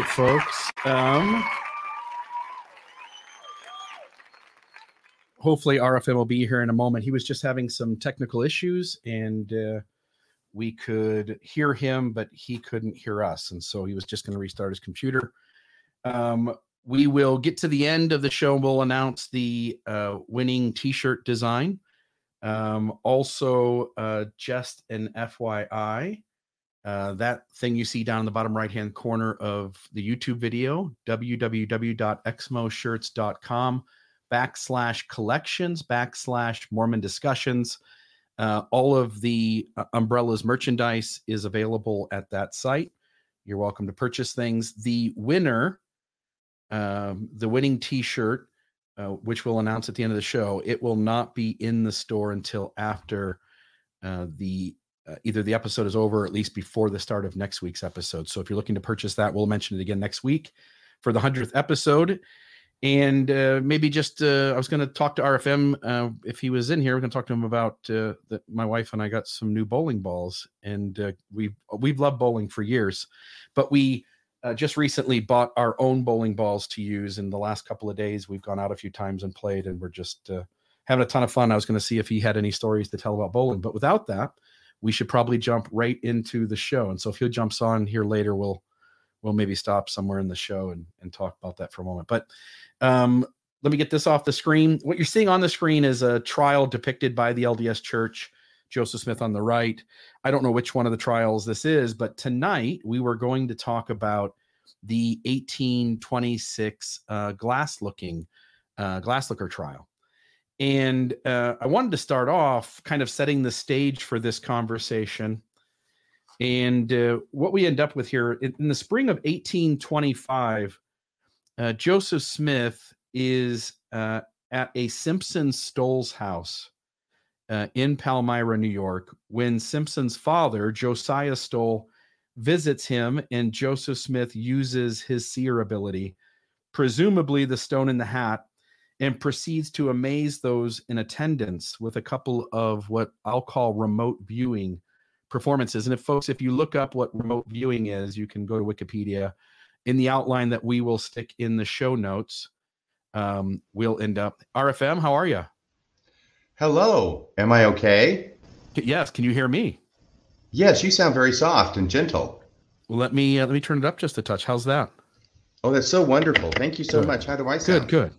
Right, folks. Um, hopefully, RFM will be here in a moment. He was just having some technical issues, and uh, we could hear him, but he couldn't hear us, and so he was just going to restart his computer. Um, we will get to the end of the show. We'll announce the uh, winning T-shirt design. Um, also, uh, just an FYI. Uh, that thing you see down in the bottom right hand corner of the YouTube video, www.exmoshirts.com backslash collections backslash Mormon discussions. Uh, all of the uh, umbrellas merchandise is available at that site. You're welcome to purchase things. The winner, um, the winning t shirt, uh, which we'll announce at the end of the show, it will not be in the store until after uh, the uh, either the episode is over or at least before the start of next week's episode. So if you're looking to purchase that, we'll mention it again next week for the 100th episode. And uh, maybe just, uh, I was going to talk to RFM uh, if he was in here. We're going to talk to him about uh, that. My wife and I got some new bowling balls, and uh, we've we've loved bowling for years, but we just recently bought our own bowling balls to use. In the last couple of days, we've gone out a few times and played, and we're just having a ton of fun. I was going to see if he had any stories to tell about bowling, but without that, we should probably jump right into the show. And so if he jumps on here later, we'll we'll maybe stop somewhere in the show and, and talk about that for a moment. But um, let me get this off the screen. What you're seeing on the screen is a trial depicted by the LDS Church. Joseph Smith on the right. I don't know which one of the trials this is, but tonight we were going to talk about the 1826 uh, glass looking uh, glass looker trial. And uh, I wanted to start off kind of setting the stage for this conversation. And uh, what we end up with here in, the spring of 1825, uh, Joseph Smith is uh, at a Simpson Stoll's house uh, in Palmyra, New York, when Simpson's father, Josiah Stoll, visits him, and Joseph Smith uses his seer ability, presumably the stone in the hat, and proceeds to amaze those in attendance with a couple of what I'll call remote viewing performances. And if folks, if you look up what remote viewing is, you can go to Wikipedia. In the outline that we will stick in the show notes, um, we'll end up. RFM, how are you? Hello. Am I okay? Yes. Can you hear me? Yes, you sound very soft and gentle. Well, let me uh, let me turn it up just a touch. How's that? Oh, that's so wonderful. Thank you so Good. much. How do I sound? Good. Good.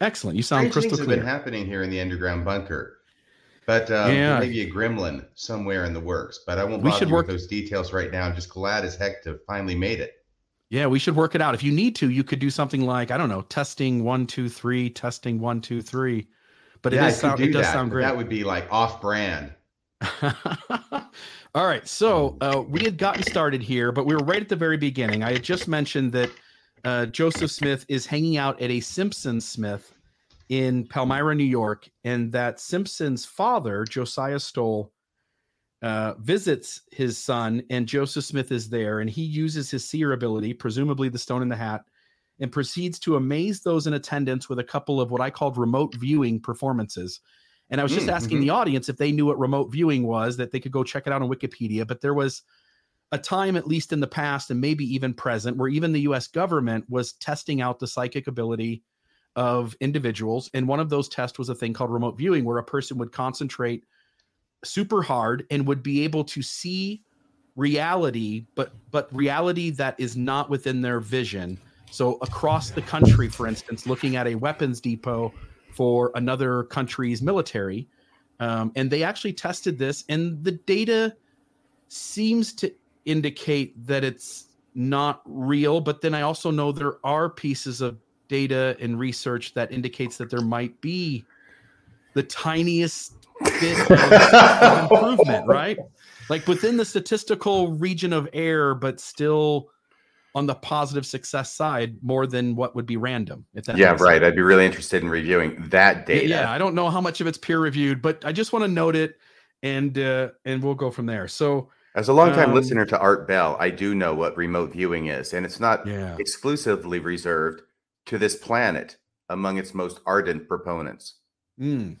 Excellent. You sound Strange crystal things have clear. been happening here in the underground bunker. But uh, Yeah. there may be a gremlin somewhere in the works. But I won't We bother should work- with those details right now. I'm just glad as heck to finally made it. Yeah, we should work it out. If you need to, you could do something like I don't know, testing one, two, three, testing one, two, three. But yeah, it I is sound, do it does that, sound great. That would be like off-brand. All right, so uh, we had gotten started here, but we were right at the very beginning. I had just mentioned that uh, Joseph Smith is hanging out at a Simpson Smith in Palmyra, New York, and that Simpson's father, Josiah Stoll, uh, visits his son, and Joseph Smith is there, and he uses his seer ability, presumably the stone in the hat, and proceeds to amaze those in attendance with a couple of what I called remote viewing performances. And I was just Mm, asking mhm. the audience if they knew what remote viewing was, that they could go check it out on Wikipedia. But there was a time, at least in the past, and maybe even present, where even the US government was testing out the psychic ability of individuals. And one of those tests was a thing called remote viewing, where a person would concentrate super hard and would be able to see reality, but but reality that is not within their vision. So across the country, for instance, looking at a weapons depot for another country's military, um, and they actually tested this, and the data seems to indicate that it's not real. But then I also know there are pieces of data and research that indicates that there might be the tiniest bit of improvement, right? Like within the statistical region of error, but still on the positive success side more than what would be random. If that yeah, right. Sense. I'd be really interested in reviewing that data. Yeah, I don't know how much of it's peer reviewed, but I just want to note it, and uh, and we'll go from there. So, as a longtime um, listener to Art Bell, I do know what remote viewing is, and it's not yeah. exclusively reserved to this planet among its most ardent proponents. Mm.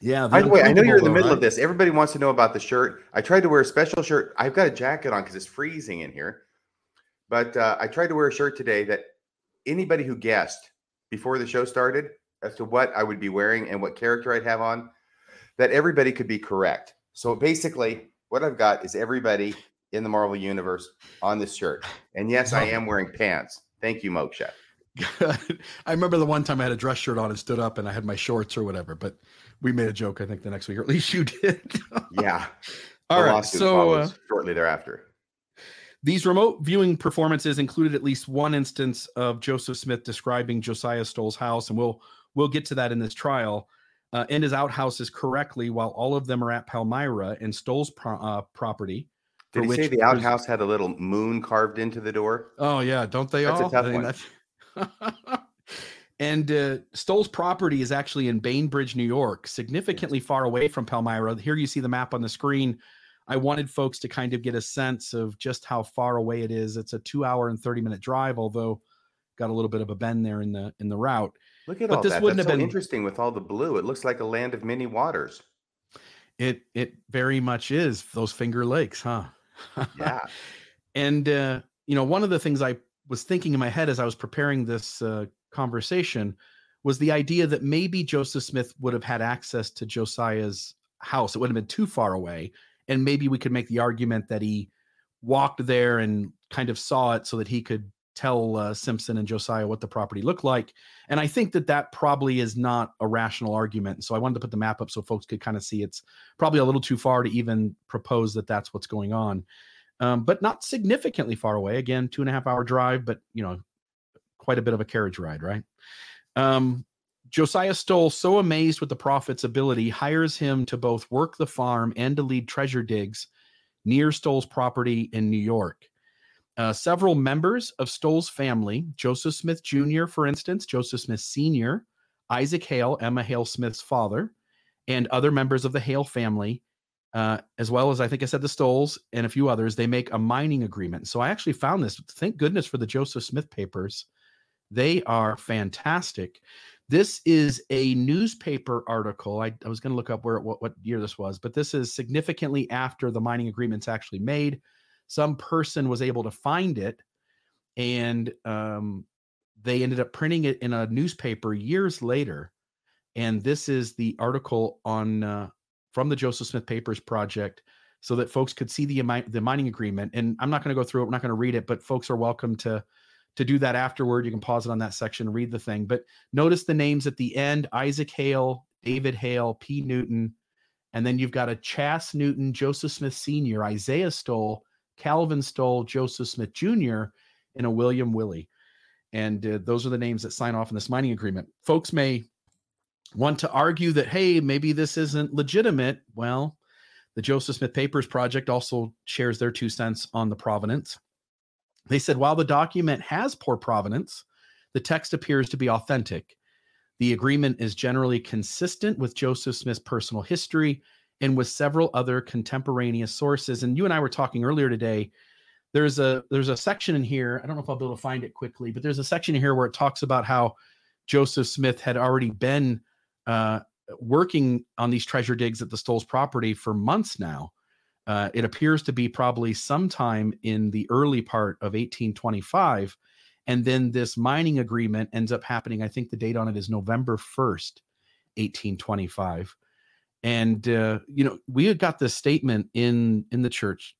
Yeah. By the way, I know you're in the middle right? of this. Everybody wants to know about the shirt. I tried to wear a special shirt. I've got a jacket on because it's freezing in here. But uh, I tried to wear a shirt today that anybody who guessed before the show started as to what I would be wearing and what character I'd have on, that everybody could be correct. So basically, what I've got is everybody in the Marvel universe on this shirt. And yes, I am wearing pants. Thank you, Moksha. I remember the one time I had a dress shirt on and stood up and I had my shorts or whatever, but we made a joke, I think, the next week, or at least you did. yeah. All right. So uh, shortly thereafter. These remote viewing performances included at least one instance of Joseph Smith describing Josiah Stoll's house, and we'll we'll get to that in this trial. Uh, and his outhouses correctly, while all of them are at Palmyra and Stoll's pro- uh, property. Did he say the outhouse had a little moon carved into the door? Oh yeah, don't they that's all? A tough one. and uh, Stoll's property is actually in Bainbridge, New York, significantly far away from Palmyra. Here you see the map on the screen. I wanted folks to kind of get a sense of just how far away it is. It's a two hour and 30 minute drive, although got a little bit of a bend there in the in the route. Look at but all this that. Wouldn't That's have so been interesting with all the blue. It looks like a land of many waters. It it very much is those Finger Lakes, huh? Yeah. and uh, you know, one of the things I was thinking in my head as I was preparing this uh, conversation was the idea that maybe Joseph Smith would have had access to Josiah's house. It wouldn't have been too far away. And maybe we could make the argument that he walked there and kind of saw it so that he could tell uh, Simpson and Josiah what the property looked like. And I think that that probably is not a rational argument. So I wanted to put the map up so folks could kind of see it's probably a little too far to even propose that that's what's going on um, but not significantly far away. Again, two and a half hour drive, but you know, quite a bit of a carriage ride, right? Um, Josiah Stoll, so amazed with the prophet's ability, hires him to both work the farm and to lead treasure digs near Stoll's property in New York. Uh, several members of Stoll's family, Joseph Smith Jr., for instance, Joseph Smith Sr., Isaac Hale, Emma Hale Smith's father, and other members of the Hale family uh, as well as I think I said the Stolls and a few others, they make a mining agreement. So I actually found this. Thank goodness for the Joseph Smith papers. They are fantastic. This is a newspaper article. I, I was going to look up where what, what year this was, but this is significantly after the mining agreement's actually made. Some person was able to find it, and um, they ended up printing it in a newspaper years later. And this is the article on uh, from the Joseph Smith Papers Project so that folks could see the, the mining agreement. And I'm not going to go through it. We're not going to read it, but folks are welcome to to do that afterward. You can pause it on that section, read the thing. But notice the names at the end: Isaac Hale, David Hale, P. Newton, and then you've got a Chas Newton, Joseph Smith Sr., Isaiah Stoll, Calvin Stoll, Joseph Smith Jr., and a William Willie. And uh, those are the names that sign off on this mining agreement. Folks may want to argue that, hey, maybe this isn't legitimate. Well, the Joseph Smith Papers Project also shares their two cents on the provenance. They said while the document has poor provenance, the text appears to be authentic. The agreement is generally consistent with Joseph Smith's personal history and with several other contemporaneous sources. And you and I were talking earlier today. There's a there's a section in here. I don't know if I'll be able to find it quickly, but there's a section here where it talks about how Joseph Smith had already been uh, working on these treasure digs at the Stoles property for months now. Uh, it appears to be probably sometime in the early part of 1825. And then this mining agreement ends up happening. I think the date on it is November 1st, 1825. And, uh, you know, we had got this statement in, in the church,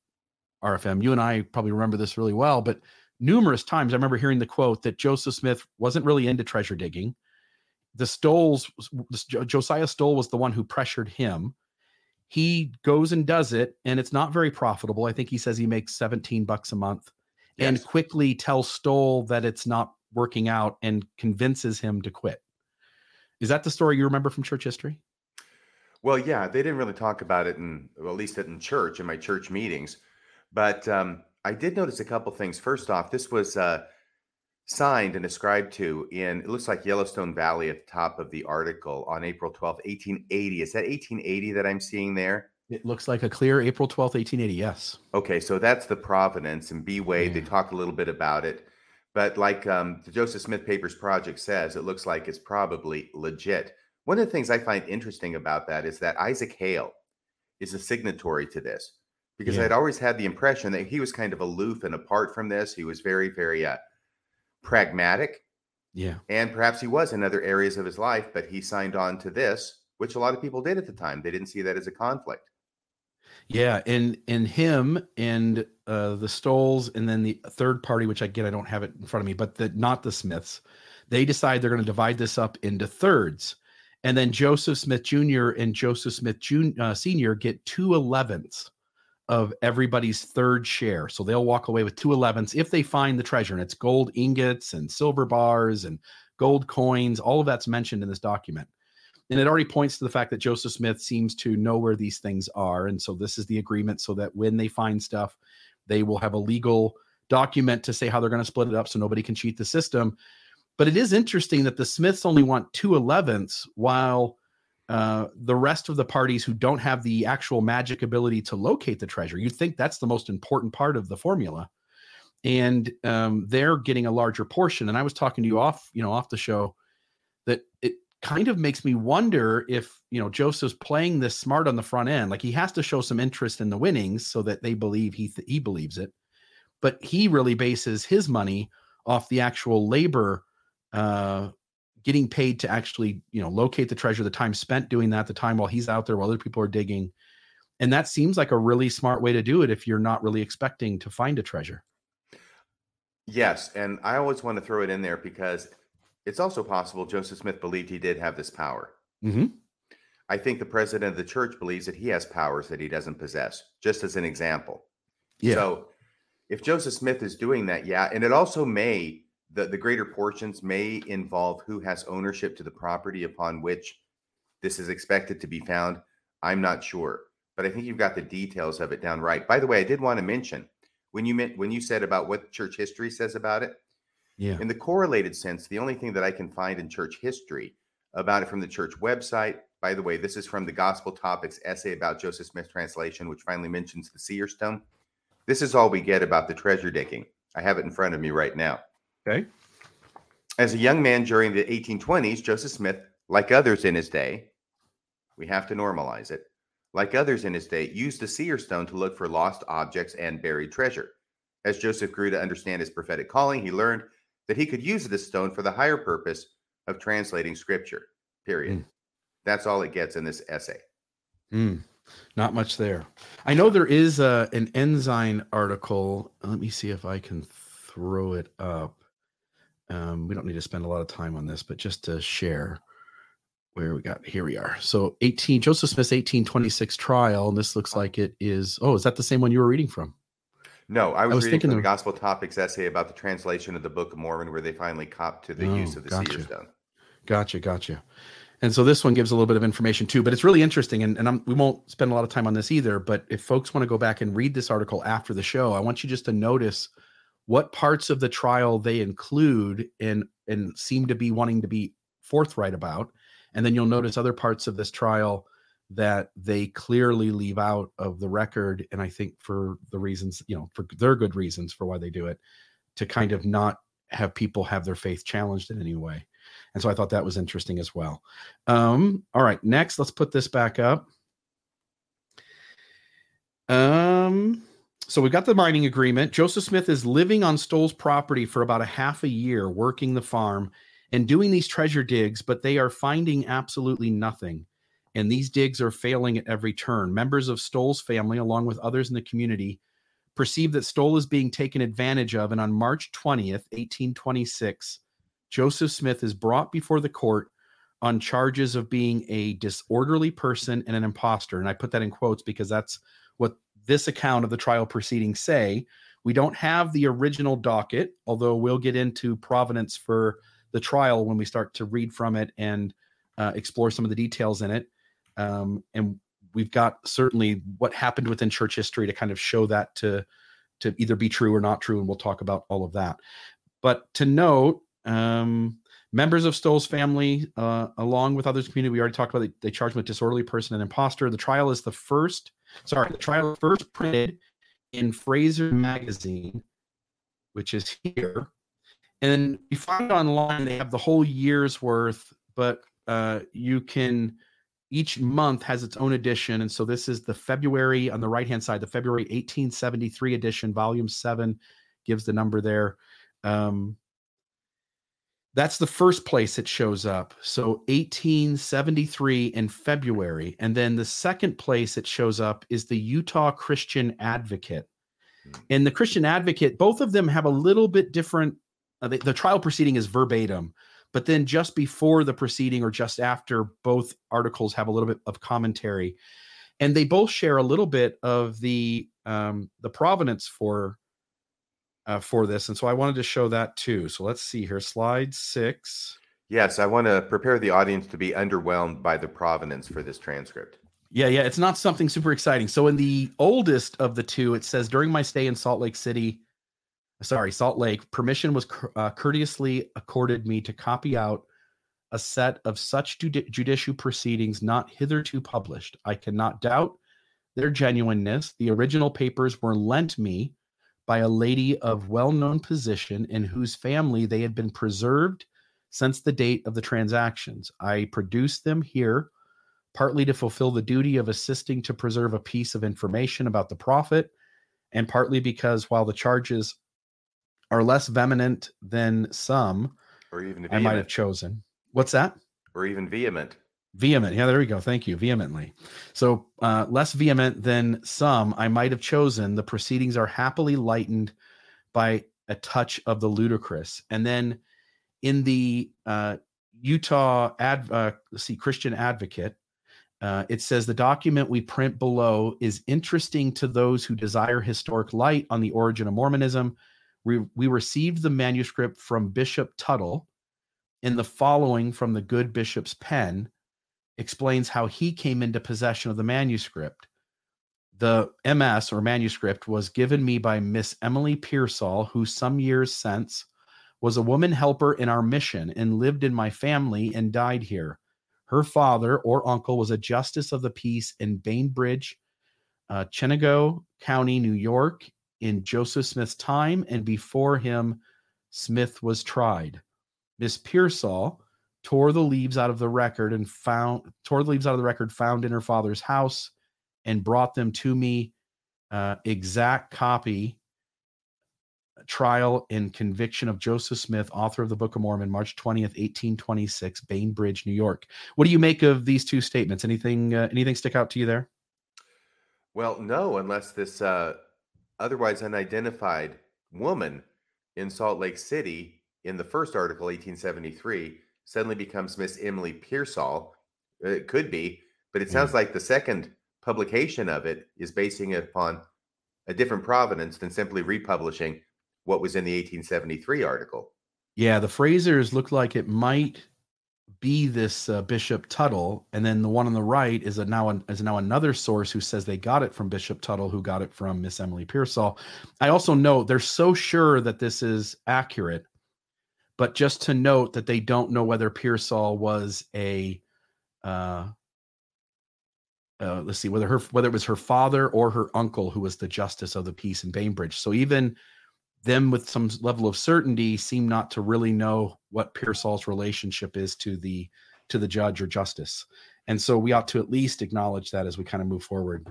RFM. You and I probably remember this really well, but numerous times I remember hearing the quote that Joseph Smith wasn't really into treasure digging the stoles Josiah Stoll was the one who pressured him. He goes and does it, and it's not very profitable. I think he says he makes 17 bucks a month. and quickly tells Stoll that it's not working out and convinces him to quit. Is that the story you remember from church history? Well, yeah, they didn't really talk about it in, well, at least in church, in my church meetings. But um, I did notice a couple things. First off, this was uh, signed and ascribed to in, it looks like Yellowstone Valley at the top of the article on April 12th, 1880. Is that 1880 that I'm seeing there? It looks like a clear April 12th, 1880. Yes. Okay, so that's the Providence and B Wade. They talk a little bit about it. But like um, the Joseph Smith Papers Project says, it looks like it's probably legit. One of the things I find interesting about that is that Isaac Hale is a signatory to this because Yeah. I'd always had the impression that he was kind of aloof and apart from this. He was very, very uh, pragmatic, Yeah. and perhaps he was in other areas of his life, but he signed on to this, which a lot of people did at the time. They didn't see that as a conflict. Yeah, and and him and uh the Stoles, and then the third party, which again I don't have it in front of me, but the not the Smiths, they decide they're going to divide this up into thirds, and then Joseph Smith Jr. and Joseph Smith Jr. uh, Sr. get two elevenths of everybody's third share, so they'll walk away with two elevenths if they find the treasure, and it's gold ingots and silver bars and gold coins. All of that's mentioned in this document and it already points to the fact that Joseph Smith seems to know where these things are, and so this is the agreement so that when they find stuff, they will have a legal document to say how they're going to split it up, so nobody can cheat the system. But it is interesting that the Smiths only want two elevenths, while uh, the rest of the parties who don't have the actual magic ability to locate the treasure, you'd think that's the most important part of the formula, and um, they're getting a larger portion. And I was talking to you off, you know, off the show that it kind of makes me wonder if you know Joseph's playing this smart on the front end. Like he has to show some interest in the winnings so that they believe he th- he believes it, but he really bases his money off the actual labor, uh, getting paid to actually you know locate the treasure, the time spent doing that, the time while he's out there while other people are digging, and that seems like a really smart way to do it if you're not really expecting to find a treasure. Yes, and I always want to throw it in there because it's also possible Joseph Smith believed he did have this power. Mm-hmm. I think the president of the church believes that he has powers that he doesn't possess, just as an example. Yeah. So if Joseph Smith is doing that, yeah, and it also may the, the greater portions may involve who has ownership to the property upon which this is expected to be found. I'm not sure, but I think you've got the details of it down right. By the way, I did want to mention when you meant when you said about what church history says about it. yeah. In the correlated sense, the only thing that I can find in church history about it from the church website, by the way, this is from the Gospel Topics essay about Joseph Smith translation, which finally mentions the seer stone. This is all we get about the treasure digging. I have it in front of me right now. Okay. As a young man during the 1820s, Joseph Smith, like others in his day, we have to normalize it, like others in his day, used the seer stone to look for lost objects and buried treasure. As Joseph grew to understand his prophetic calling, he learned that he could use this stone for the higher purpose of translating scripture. Period. Mm. That's all it gets in this essay. Mm, not much there. I know there is a, an Ensign article. Let me see if I can throw it up. Um, we don't need to spend a lot of time on this, but just to share where we got here we are. So 18 Joseph Smith's 1826 trial, and this looks like it is. Oh, is that the same one you were reading from? No, I was, was reading thinking from the Gospel Topics essay about the translation of the Book of Mormon, where they finally copped to the Oh, use of the gotcha. seer stone. Gotcha, gotcha. And so this one gives a little bit of information too, but it's really interesting. And, and I'm, we won't spend a lot of time on this either. But if folks want to go back and read this article after the show, I want you just to notice what parts of the trial they include and and seem to be wanting to be forthright about. And then you'll notice other parts of this trial that they clearly leave out of the record. And I think for the reasons, you know, for their good reasons for why they do it, to kind of not have people have their faith challenged in any way. And so I thought that was interesting as well. Um, all right, next, let's put this back up. Um, so we've got the mining agreement. Joseph Smith is living on Stoll's property for about a half a year, working the farm and doing these treasure digs, but they are finding absolutely nothing. And these digs are failing at every turn. Members of Stoll's family, along with others in the community, perceive that Stoll is being taken advantage of. And on March 20th, 1826, Joseph Smith is brought before the court on charges of being a disorderly person and an imposter. And I put that in quotes because that's this account of the trial proceedings say, We don't have the original docket, although we'll get into provenance for the trial when we start to read from it and uh, explore some of the details in it. Um, and we've got certainly what happened within church history to kind of show that to to either be true or not true, and we'll talk about all of that. But to note, um, members of Stoll's family, uh, along with others community, we already talked about. They, they charged him with disorderly person and impostor. The trial is the first. Sorry, the trial first printed in Fraser magazine, which is here. And you find online they have the whole year's worth, but uh, you can each month has its own edition. And so this is the February on the right hand side, the February 1873 edition, volume seven gives the number there. Um, that's the first place it shows up. So 1873 in February. And then the second place it shows up is the Utah Christian Advocate. Hmm. And the Christian Advocate, both of them have a little bit different. Uh, the, the trial proceeding is verbatim, but then just before the proceeding or just after, both articles have a little bit of commentary. And they both share a little bit of the um, the provenance for uh, for this. And so I wanted to show that too. So let's see here. Slide six. Yes, I want to prepare the audience to be underwhelmed by the provenance for this transcript. Yeah, yeah, it's not something super exciting. So in the oldest of the two, it says during my stay in Salt Lake City, sorry, Salt Lake, permission was uh, courteously accorded me to copy out a set of such judi- judicial proceedings not hitherto published. I cannot doubt their genuineness. The original papers were lent me by a lady of well known position in whose family they had been preserved since the date of the transactions. I produced them here partly to fulfill the duty of assisting to preserve a piece of information about the prophet, and partly because while the charges are less vehement than some, or even I might have chosen. What's that? Or even vehement. Vehement. Yeah, there we go. Thank you. Vehemently. So, uh, less vehement than some I might have chosen. The proceedings are happily lightened by a touch of the ludicrous. And then in the uh, Utah ad, uh, let's see, Christian Advocate, uh, it says the document we print below is interesting to those who desire historic light on the origin of Mormonism. We, we received the manuscript from Bishop Tuttle in the following from the good bishop's pen explains how he came into possession of the manuscript. The MS or manuscript was given me by Miss Emily Pearsall, who some years since was a woman helper in our mission and lived in my family and died here. Her father or uncle was a justice of the peace in Bainbridge, uh, Chenango County, New York, in Joseph Smith's time, and before him, Smith was tried. Miss Pearsall tore the leaves out of the record and found tore the leaves out of the record found in her father's house and brought them to me uh, exact copy trial and conviction of joseph smith author of the book of mormon march 20th 1826 bainbridge new york. What do you make of these two statements? Anything uh, anything stick out to you there? Well no unless this uh, otherwise unidentified woman in salt lake city in the first article 1873 suddenly becomes Miss Emily Pearsall. It could be, but it sounds mm. like the second publication of it is basing it upon a different provenance than simply republishing what was in the 1873 article. Yeah, the Frasers look like it might be this uh, Bishop Tuttle, and then the one on the right is a now an, is now another source who says they got it from Bishop Tuttle, who got it from Miss Emily Pearsall. I also know they're so sure that this is accurate but just to note that they don't know whether Pearsall was a uh, uh, let's see whether her whether it was her father or her uncle who was the justice of the peace in Bainbridge. So even them with some level of certainty seem not to really know what Pearsall's relationship is to the to the judge or justice. And so we ought to at least acknowledge that as we kind of move forward.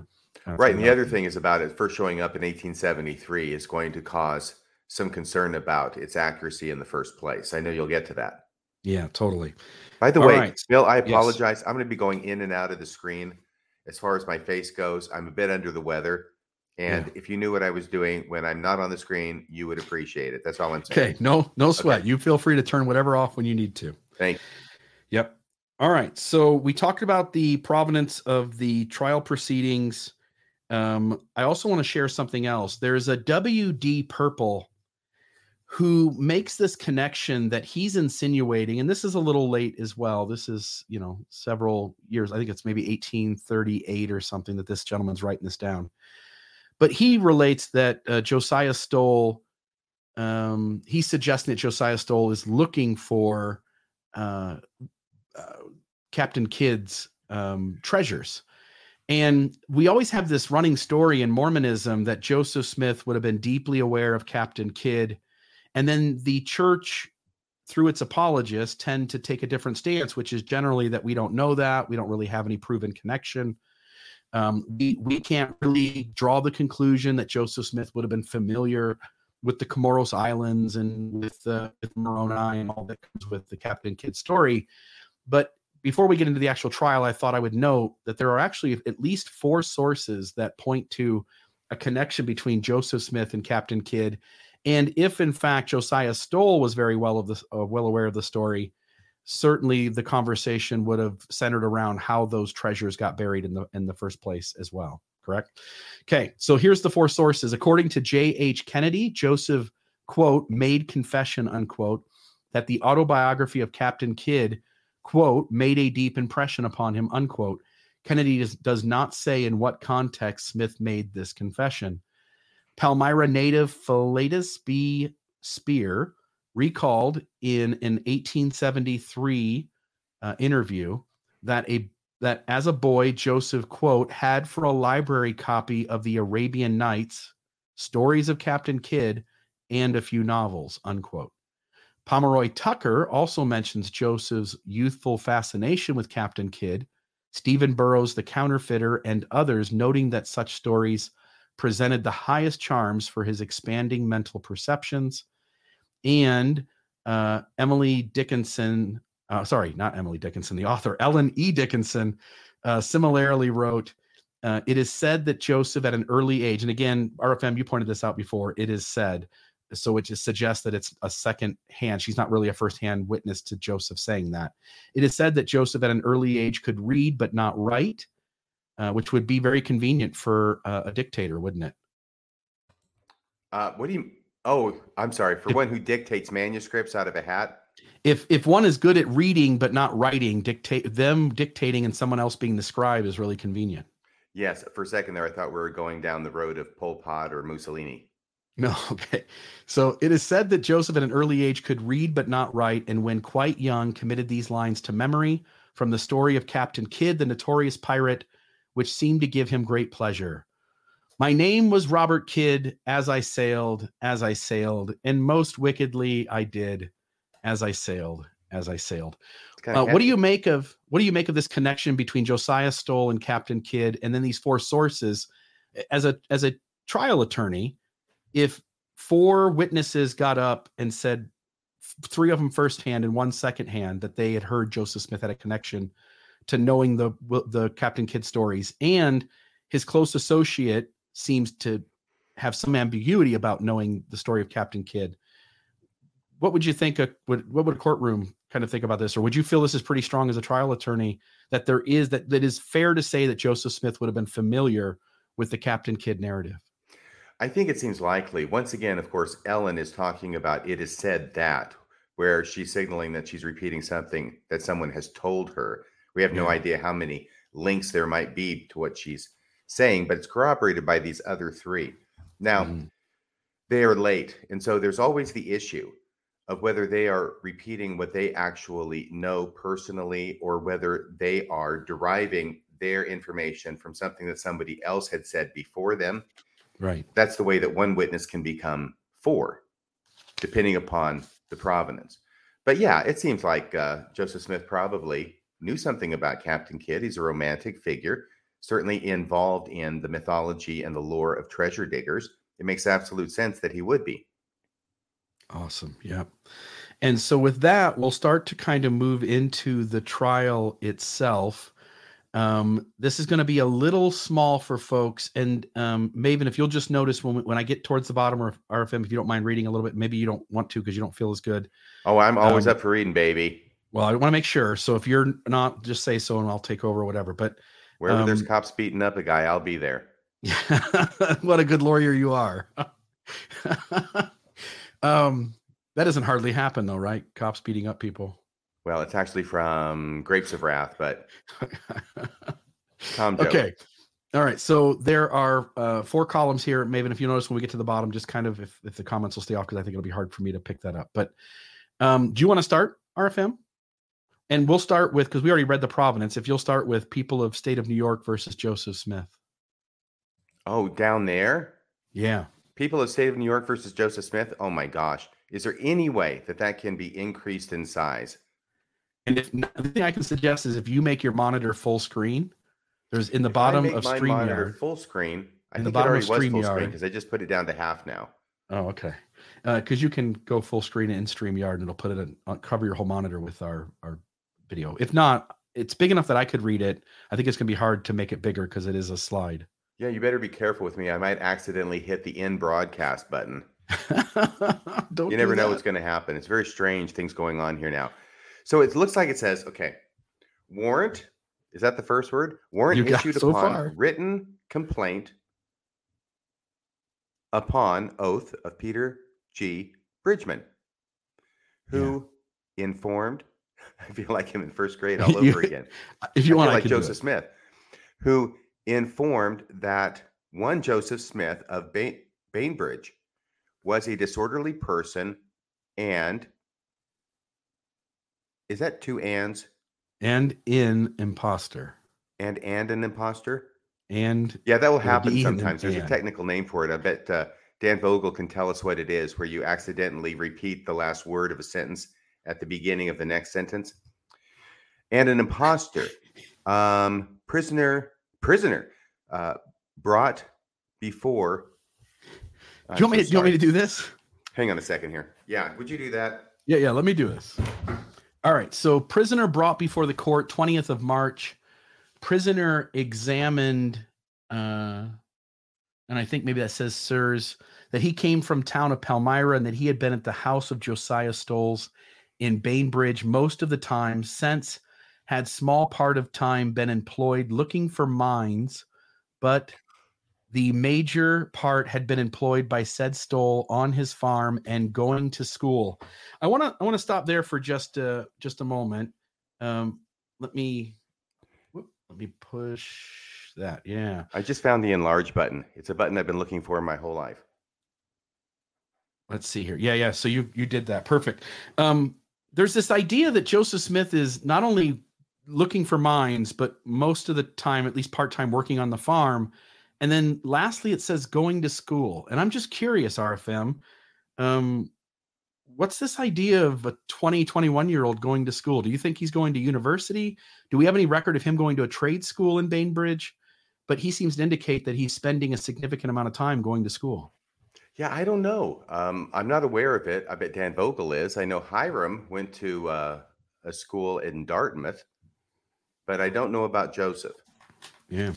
Uh, right. And the other thing is about it first showing up in 1873 is going to cause some concern about its accuracy in the first place. I know you'll get to that. Yeah, totally. By the All way, right. Bill, I apologize. Yes. I'm going to be going in and out of the screen as far as my face goes. I'm a bit under the weather. And yeah. if you knew what I was doing when I'm not on the screen, you would appreciate it. That's all I'm saying. Okay. No, no sweat. Okay. You feel free to turn whatever off when you need to. Thank you. Yep. All right. So we talked about the provenance of the trial proceedings Um, I also want to share something else. There's a WD Purple who makes this connection that he's insinuating, and this is a little late as well. This is, you know, several years. I think it's maybe 1838 or something that this gentleman's writing this down. But he relates that uh, Josiah Stowell, um, he's suggesting that Josiah Stowell is looking for uh, uh, Captain Kidd's um, treasures. And we always have this running story in Mormonism that Joseph Smith would have been deeply aware of Captain Kidd. And then the church, through its apologists, tend to take a different stance, which is generally that we don't know that. We don't really have any proven connection. Um, we, we can't really draw the conclusion that Joseph Smith would have been familiar with the Comoros Islands and with, uh, with Moroni and all that comes with the Captain Kidd story. But before we get into the actual trial, I thought I would note that there are actually at least four sources that point to a connection between Joseph Smith and Captain Kidd. And if in fact Josiah Stoll was very well of this, uh, well aware of the story, certainly the conversation would have centered around how those treasures got buried in the in the first place as well. Correct. Okay, so here's the four sources. According to J. H. Kennedy, Joseph quote made confession unquote that the autobiography of Captain Kidd quote, made a deep impression upon him, unquote. Kennedy does, does not say in what context Smith made this confession. Palmyra native Philetus B. Spear recalled in an 1873 uh, interview that a that as a boy Joseph quote had for a library copy of the Arabian Nights, stories of Captain Kidd, and a few novels unquote. Pomeroy Tucker also mentions Joseph's youthful fascination with Captain Kidd, Stephen Burroughs, the counterfeiter, and others, noting that such stories presented the highest charms for his expanding mental perceptions. And uh, Emily Dickinson, uh, sorry, not Emily Dickinson, the author, Ellen E. Dickinson, uh, similarly wrote, uh, It is said that Joseph at an early age, and again, RFM, you pointed this out before, it is said so it just suggests that it's a second hand. She's not really a first hand witness to Joseph saying that. It is said that Joseph at an early age could read but not write, uh, which would be very convenient for uh, a dictator, wouldn't it? Uh, what do you? Oh, I'm sorry. For if, one who dictates manuscripts out of a hat. If if one is good at reading but not writing, dictate them dictating and someone else being the scribe is really convenient. Yes, for a second there, I thought we were going down the road of Pol Pot or Mussolini. No, okay. So it is said that Joseph at an early age could read but not write, and when quite young, committed these lines to memory from the story of Captain Kidd, the notorious pirate, which seemed to give him great pleasure. My name was Robert Kidd, as I sailed, as I sailed, and most wickedly I did, as I sailed, as I sailed. Uh, what do you make of what do you make of this connection between Josiah Stoll and Captain Kidd, and then these four sources? As a as a trial attorney, if four witnesses got up and said three of them firsthand and one secondhand that they had heard Joseph Smith had a connection to knowing the the Captain Kidd stories, and his close associate seems to have some ambiguity about knowing the story of Captain Kidd. What would you think? A, would what would a courtroom kind of think about this, or would you feel this is pretty strong as a trial attorney that there is that that is fair to say that Joseph Smith would have been familiar with the Captain Kidd narrative? I think it seems likely. Once again, of course, Ellen is talking about it is said that, where she's signaling that she's repeating something that someone has told her. We have yeah. no idea how many links there might be to what she's saying, but it's corroborated by these other three. Now, mm. they are late. And so there's always the issue of whether they are repeating what they actually know personally or whether they are deriving their information from something that somebody else had said before them Right. That's the way that one witness can become four, depending upon the provenance. But yeah, it seems like uh, Joseph Smith probably knew something about Captain Kidd. He's a romantic figure, certainly involved in the mythology and the lore of treasure diggers. It makes absolute sense that he would be. Awesome. Yeah. And so with that, we'll start to kind of move into the trial itself. Um, this is going to be a little small for folks. And um, Maven, if you'll just notice when, when I get towards the bottom of RFM, if you don't mind reading a little bit, maybe you don't want to because you don't feel as good. Oh, I'm always um, up for reading, baby. Well, I want to make sure. So if you're not, just say so and I'll take over or whatever. But wherever there's um, cops beating up a guy, I'll be there. what a good lawyer you are. um, that doesn't hardly happen though, right? Cops beating up people. Well, it's actually from Grapes of Wrath, but Tom Joad. okay. All right. So there are uh, four columns here. Maven, if you notice when we get to the bottom, just kind of if, if the comments will stay off, because I think it'll be hard for me to pick that up. But um, do you want to start RFM? And we'll start with because we already read the provenance. If you'll start with people of state of New York versus Joseph Smith. Oh, down there? Yeah. People of state of New York versus Joseph Smith. Oh my gosh. Is there any way that that can be increased in size? And if the thing I can suggest is if you make your monitor full screen, there's in the If bottom make of my monitor StreamYard. full screen. I In the think bottom it of already was full screen StreamYard. because I just put it down to half now. Oh, okay. Because you can go full screen in StreamYard and it'll put it in, uh, cover your whole monitor with our our video. If not, it's big enough that I could read it. I think it's gonna be hard to make it bigger because it is a slide. Yeah, you better be careful with me. I might accidentally hit the end broadcast button. Don't you never know what's going to happen. It's very strange things going on here now. So it looks like it says, okay, warrant. Is that the first word? Warrant You issued so upon far. written complaint upon oath of Peter G. Bridgman, who informed. I feel like him in first grade all over again. If you feel want, I like Joseph it. Smith, who informed that one Joseph Smith of Bain- Bainbridge was a disorderly person and is that two ands and in imposter and and an imposter? and Yeah, that will happen sometimes. There's a technical name for it. I bet uh, Dan Vogel can tell us what it is, where you accidentally repeat the last word of a sentence at the beginning of the next sentence. And an imposter, um, prisoner, prisoner, uh, brought before. do you want me? To, do you want me to do this? Hang on a second here. Yeah, would you do that? Yeah, yeah. Let me do this. All right. So, prisoner brought before the court, twentieth of March. Prisoner examined, uh, and I think maybe that says sirs that he came from town of Palmyra and that he had been at the house of Josiah Stoles in Bainbridge most of the time since had small part of time been employed looking for mines, but the major part had been employed by said Stoll on his farm and going to school. I want to I want to stop there for just uh just a moment. Um, let me whoop, let me push that. Yeah. I just found the enlarge button. It's a button I've been looking for my whole life. Let's see here. Yeah, yeah. So you you did that. Perfect. Um, there's this idea that Joseph Smith is not only looking for mines, but most of the time, at least part time, working on the farm. And then lastly, it says going to school. And I'm just curious, RFM, um, what's this idea of a 20, 21 year old going to school? Do you think he's going to university? Do we have any record of him going to a trade school in Bainbridge? But he seems to indicate that he's spending a significant amount of time going to school. Yeah, I don't know. Um, I'm not aware of it. I bet Dan Vogel is. I know Hyrum went to uh, a school in Dartmouth, but I don't know about Joseph. Yeah.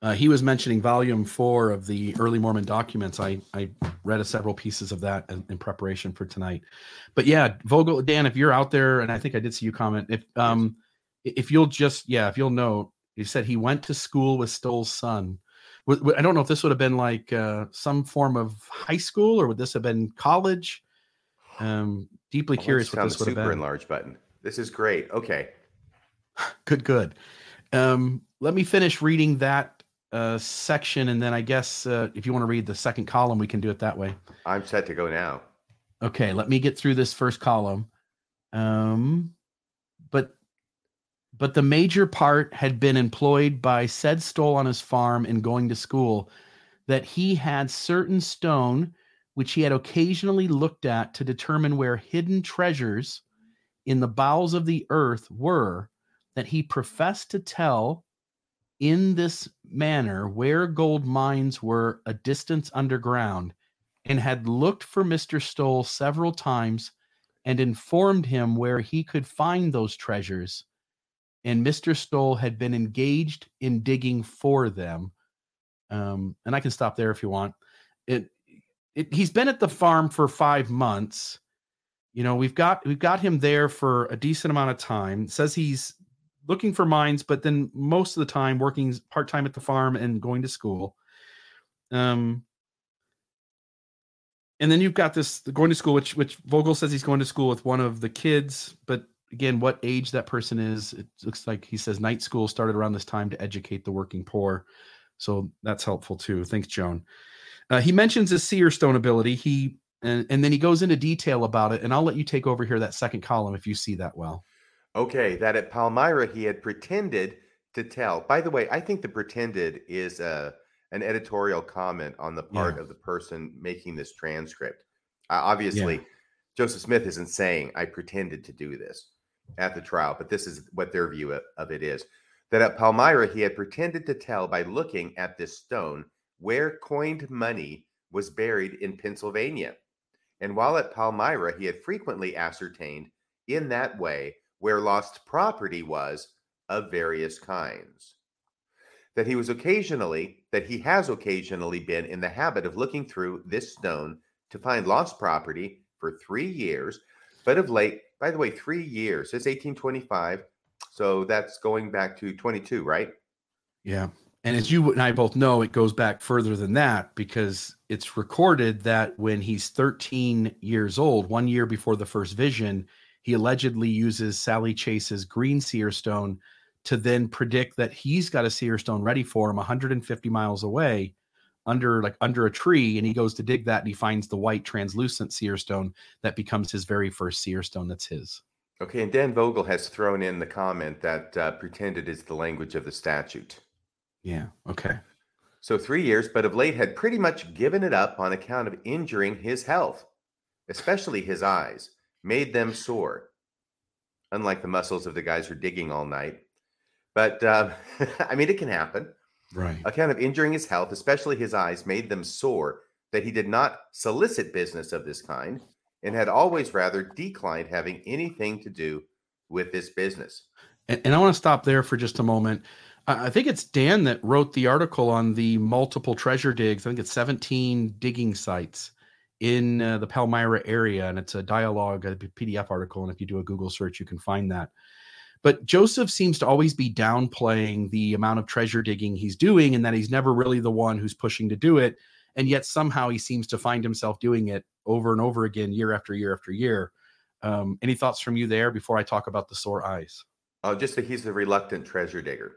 Uh, he was mentioning volume four of the early Mormon documents. I, I read a several pieces of that in, in preparation for tonight. But yeah, Vogel, Dan, if you're out there, and I think I did see you comment, if um if you'll just yeah, if you'll note, he said he went to school with Stoll's son. I don't know if this would have been like uh, some form of high school or would this have been college? Um, deeply I curious what this would have been. super been. enlarge button. This is great. Okay. Good, good. Um, let me finish reading that uh, section, and then I guess uh, if you want to read the second column, we can do it that way. I'm set to go now. Okay, let me get through this first column. Um, but the major part had been employed by said Stoll on his farm and going to school, that he had certain stone which he had occasionally looked at to determine where hidden treasures in the bowels of the earth were, that he professed to tell in this manner where gold mines were a distance underground and had looked for Mr. Stoll several times and informed him where he could find those treasures. And Mr. Stoll had been engaged in digging for them. Um, and I can stop there if you want. It, it he's been at the farm for five months. You know, we've got we've got him there for a decent amount of time. Says he's looking for mines, but then most of the time working part time at the farm and going to school. Um, and then you've got this going to school, which which Vogel says he's going to school with one of the kids, but again, what age that person is, it looks like he says night school started around this time to educate the working poor. So that's helpful too. Thanks, Joan. Uh, he mentions his seer stone ability. He and, and then he goes into detail about it. And I'll let you take over here that second column if you see that well. Okay, that at Palmyra he had pretended to tell. By the way, I think the pretended is a an editorial comment on the part Yeah. of the person making this transcript. Uh, obviously, Yeah. Joseph Smith isn't saying I pretended to do this at the trial, but this is what their view of, of it is. That at Palmyra he had pretended to tell by looking at this stone where coined money was buried in Pennsylvania. And while at Palmyra, he had frequently ascertained in that way where lost property was of various kinds. That he was occasionally, that he has occasionally been in the habit of looking through this stone to find lost property for three years, but of late, by the way, three years, it's 1825. So that's going back to 22, right? Yeah. And as you and I both know, it goes back further than that because it's recorded that when he's 13 years old, one year before the first vision, he allegedly uses Sally Chase's green seer stone to then predict that he's got a seer stone ready for him 150 miles away under like under a tree and he goes to dig that and he finds the white translucent seer stone that becomes his very first seer stone that's his Okay, and Dan Vogel has thrown in the comment that uh, pretended is the language of the statute. yeah okay So three years, but of late had pretty much given it up on account of injuring his health, especially his eyes, made them sore. Unlike the muscles of the guys who are digging all night. But uh, I mean, it can happen. Right Account of injuring his health, especially his eyes, made them sore that he did not solicit business of this kind and had always rather declined having anything to do with this business. And, and I want to stop there for just a moment. I I think it's Dan that wrote the article on the multiple treasure digs. I think it's 17 digging sites in uh, the Palmyra area, and it's a dialogue, a PDF article. And if you do a Google search, you can find that. But Joseph seems to always be downplaying the amount of treasure digging he's doing, and that he's never really the one who's pushing to do it. And yet somehow he seems to find himself doing it over and over again, year after year after year. Um, any thoughts from you there before I talk about the sore eyes? Oh, just that he's the reluctant treasure digger.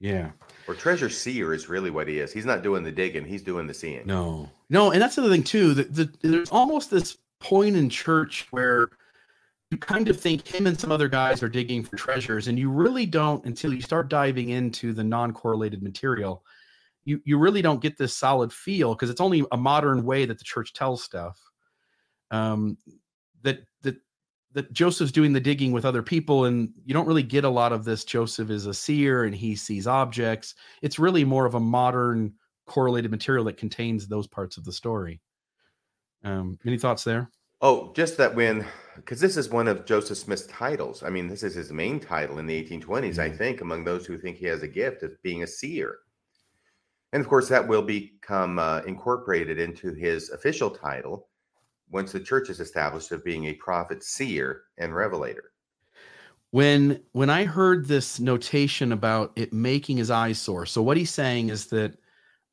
Yeah. Or treasure seer is really what he is. He's not doing the digging, he's doing the seeing. No, no, and that's the other thing too. That the, there's almost this point in church where you kind of think him and some other guys are digging for treasures, and you really don't until you start diving into the non-correlated material. You you really don't get this solid feel because it's only a modern way that the church tells stuff. Um, that that that Joseph's doing the digging with other people, and you don't really get a lot of this. Joseph is a seer and he sees objects. It's really more of a modern correlated material that contains those parts of the story. Um, any thoughts there? Oh, just that when, because this is one of Joseph Smith's titles. I mean, this is his main title in the 1820s, I Mhm. think, among those who think he has a gift of being a seer. And of course, that will become uh, incorporated into his official title once the church is established of being a prophet, seer, and revelator. When when I heard this notation about it making his eyes sore, so what he's saying is that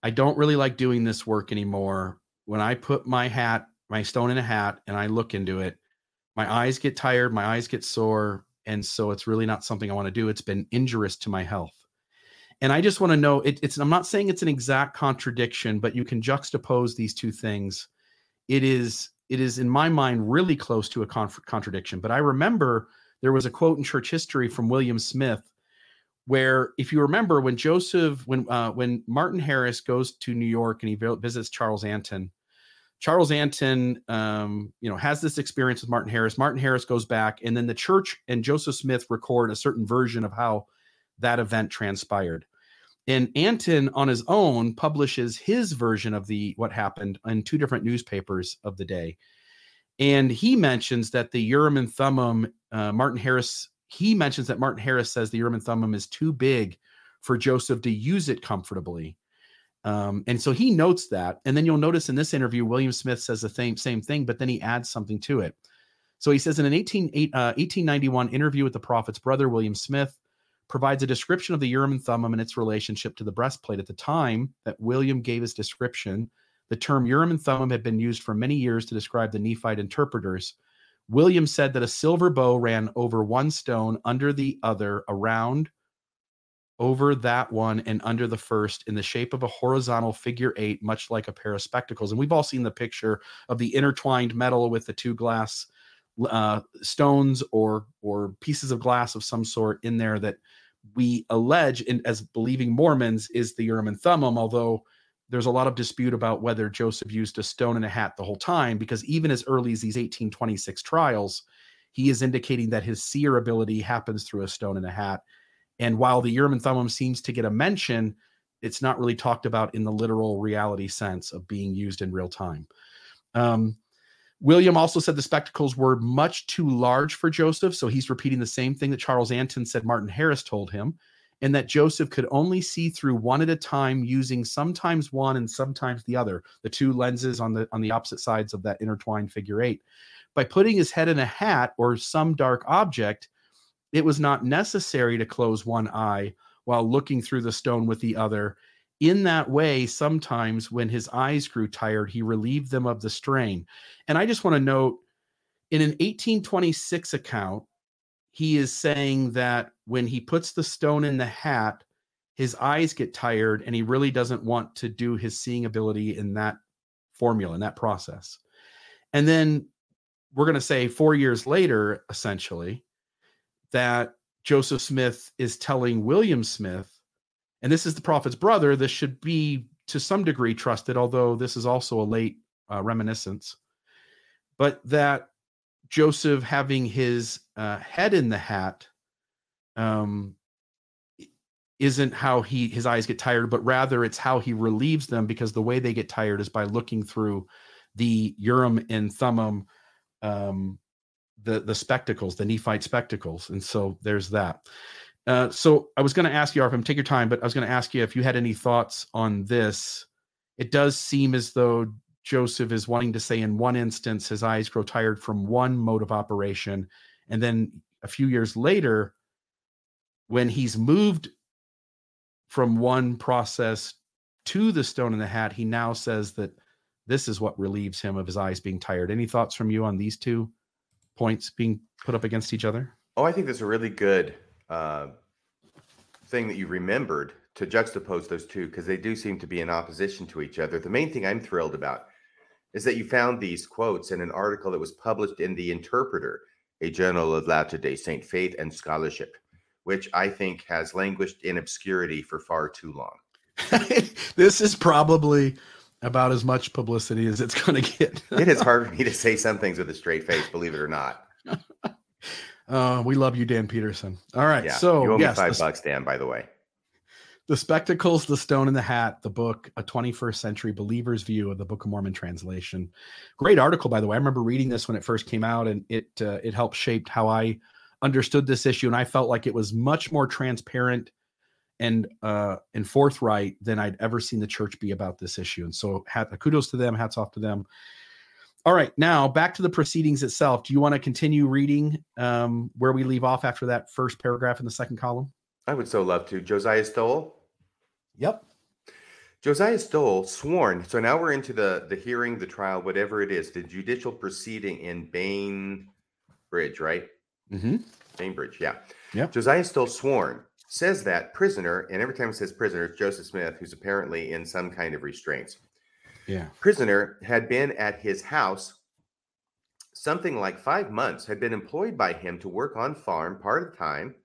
I don't really like doing this work anymore. When I put my hat, my stone in a hat, and I look into it, my eyes get tired, my eyes get sore, and so it's really not something I want to do. It's been injurious to my health. And I just want to know it, it's I'm not saying it's an exact contradiction, but you can juxtapose these two things. It is it is in my mind really close to a contradiction. But I remember there was a quote in church history from William Smith where if you remember when Joseph when uh, when Martin Harris goes to New York and he visits Charles Anthon Charles Anthon um, you know has this experience with Martin Harris. Martin Harris goes back and then the church and Joseph Smith record a certain version of how that event transpired. And Anthon on his own publishes his version of the what happened in two different newspapers of the day. And he mentions that the Urim and Thummim, uh, Martin Harris, he mentions that Martin Harris says the Urim and Thummim is too big for Joseph to use it comfortably. Um, and so he notes that. And then you'll notice in this interview, William Smith says the same, same thing, but then he adds something to it. So he says in an 18, uh, 1891 interview with the prophet's brother, William Smith, provides a description of the Urim and Thummim and its relationship to the breastplate. At the time that William gave his description, the term Urim and Thummim had been used for many years to describe the Nephite interpreters. William said that a silver bow ran over one stone, under the other, around, over that one, and under the first, in the shape of a horizontal figure eight, much like a pair of spectacles. And we've all seen the picture of the intertwined metal with the two glass uh, stones or or pieces of glass of some sort in there that we allege in, as believing Mormons is the Urim and Thummim, although there's a lot of dispute about whether Joseph used a stone and a hat the whole time, because even as early as these 1826 trials, he is indicating that his seer ability happens through a stone and a hat. And while the Urim and Thummim seems to get a mention, it's not really talked about in the literal reality sense of being used in real time. Um, William also said the spectacles were much too large for Joseph. So he's repeating the same thing that Charles Anthon said Martin Harris told him, and that Joseph could only see through one at a time using sometimes one and sometimes the other, the two lenses on the on the opposite sides of that intertwined figure eight. By putting his head in a hat or some dark object, it was not necessary to close one eye while looking through the stone with the other in that way, sometimes when his eyes grew tired, he relieved them of the strain. And I just want to note in an 1826 account, he is saying that when he puts the stone in the hat, his eyes get tired and he really doesn't want to do his seeing ability in that formula, in that process. And then we're going to say four years later, essentially, that Joseph Smith is telling William Smith and this is the prophet's brother, this should be to some degree trusted, although this is also a late uh, reminiscence. But that Joseph having his uh, head in the hat um, isn't how he his eyes get tired, but rather it's how he relieves them because the way they get tired is by looking through the Urim and Thummim, um, the the spectacles, the Nephite spectacles, and so there's that. Uh, so I was going to ask you, RFM, take your time, but I was going to ask you if you had any thoughts on this. It does seem as though Joseph is wanting to say, in one instance, his eyes grow tired from one mode of operation, and then a few years later, when he's moved from one process to the stone in the hat, he now says that this is what relieves him of his eyes being tired. Any thoughts from you on these two points being put up against each other? Oh, I think that's a really good uh, thing that you remembered to juxtapose those two because they do seem to be in opposition to each other. The main thing I'm thrilled about is that you found these quotes in an article that was published in The Interpreter, a journal of Latter day Saint faith and scholarship, which I think has languished in obscurity for far too long. this is probably about as much publicity as it's going to get. it is hard for me to say some things with a straight face, believe it or not. Uh, we love you, Dan Peterson. All right. Yeah, so you owe yes, me five the, bucks, Dan. By the way, the spectacles, the stone in the hat, the book, a 21st century believer's view of the Book of Mormon translation. Great article, by the way. I remember reading this when it first came out, and it uh, it helped shape how I understood this issue, and I felt like it was much more transparent and uh, and forthright than I'd ever seen the church be about this issue. And so, hat, kudos to them. Hats off to them. All right, now back to the proceedings itself. Do you want to continue reading um, where we leave off after that first paragraph in the second column? I would so love to. Josiah Stowell. Yep. Josiah Stowell sworn. So now we're into the the hearing, the trial, whatever it is, the judicial proceeding in Bainbridge, right? Mm-hmm. Bainbridge, yeah. Yeah. Josiah Stowell sworn says that prisoner, and every time it says prisoner, it's Joseph Smith, who's apparently in some kind of restraints. Yeah. Prisoner had been at his house something like five months, had been employed by him to work on farm part of the time,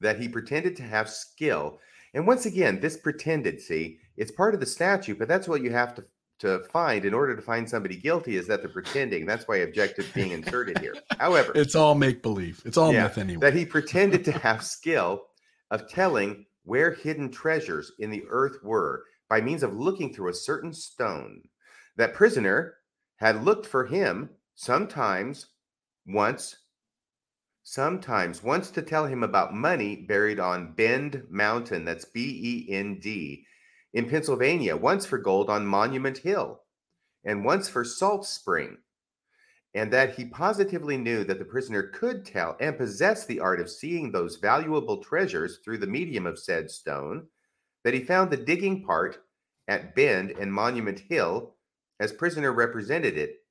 that he pretended to have skill. And once again, this pretended, see, it's part of the statute, but that's what you have to to find in order to find somebody guilty is that they're pretending. That's why objective being inserted here. However, it's all make believe. It's all yeah, myth anyway. That he pretended to have skill of telling where hidden treasures in the earth were by means of looking through a certain stone. That prisoner had looked for him sometimes once, sometimes once to tell him about money buried on Bend Mountain, that's B E N D, in Pennsylvania, once for gold on Monument Hill, and once for Salt Spring. And that he positively knew that the prisoner could tell and possess the art of seeing those valuable treasures through the medium of said stone, that he found the digging part at Bend and Monument Hill as prisoner represented it,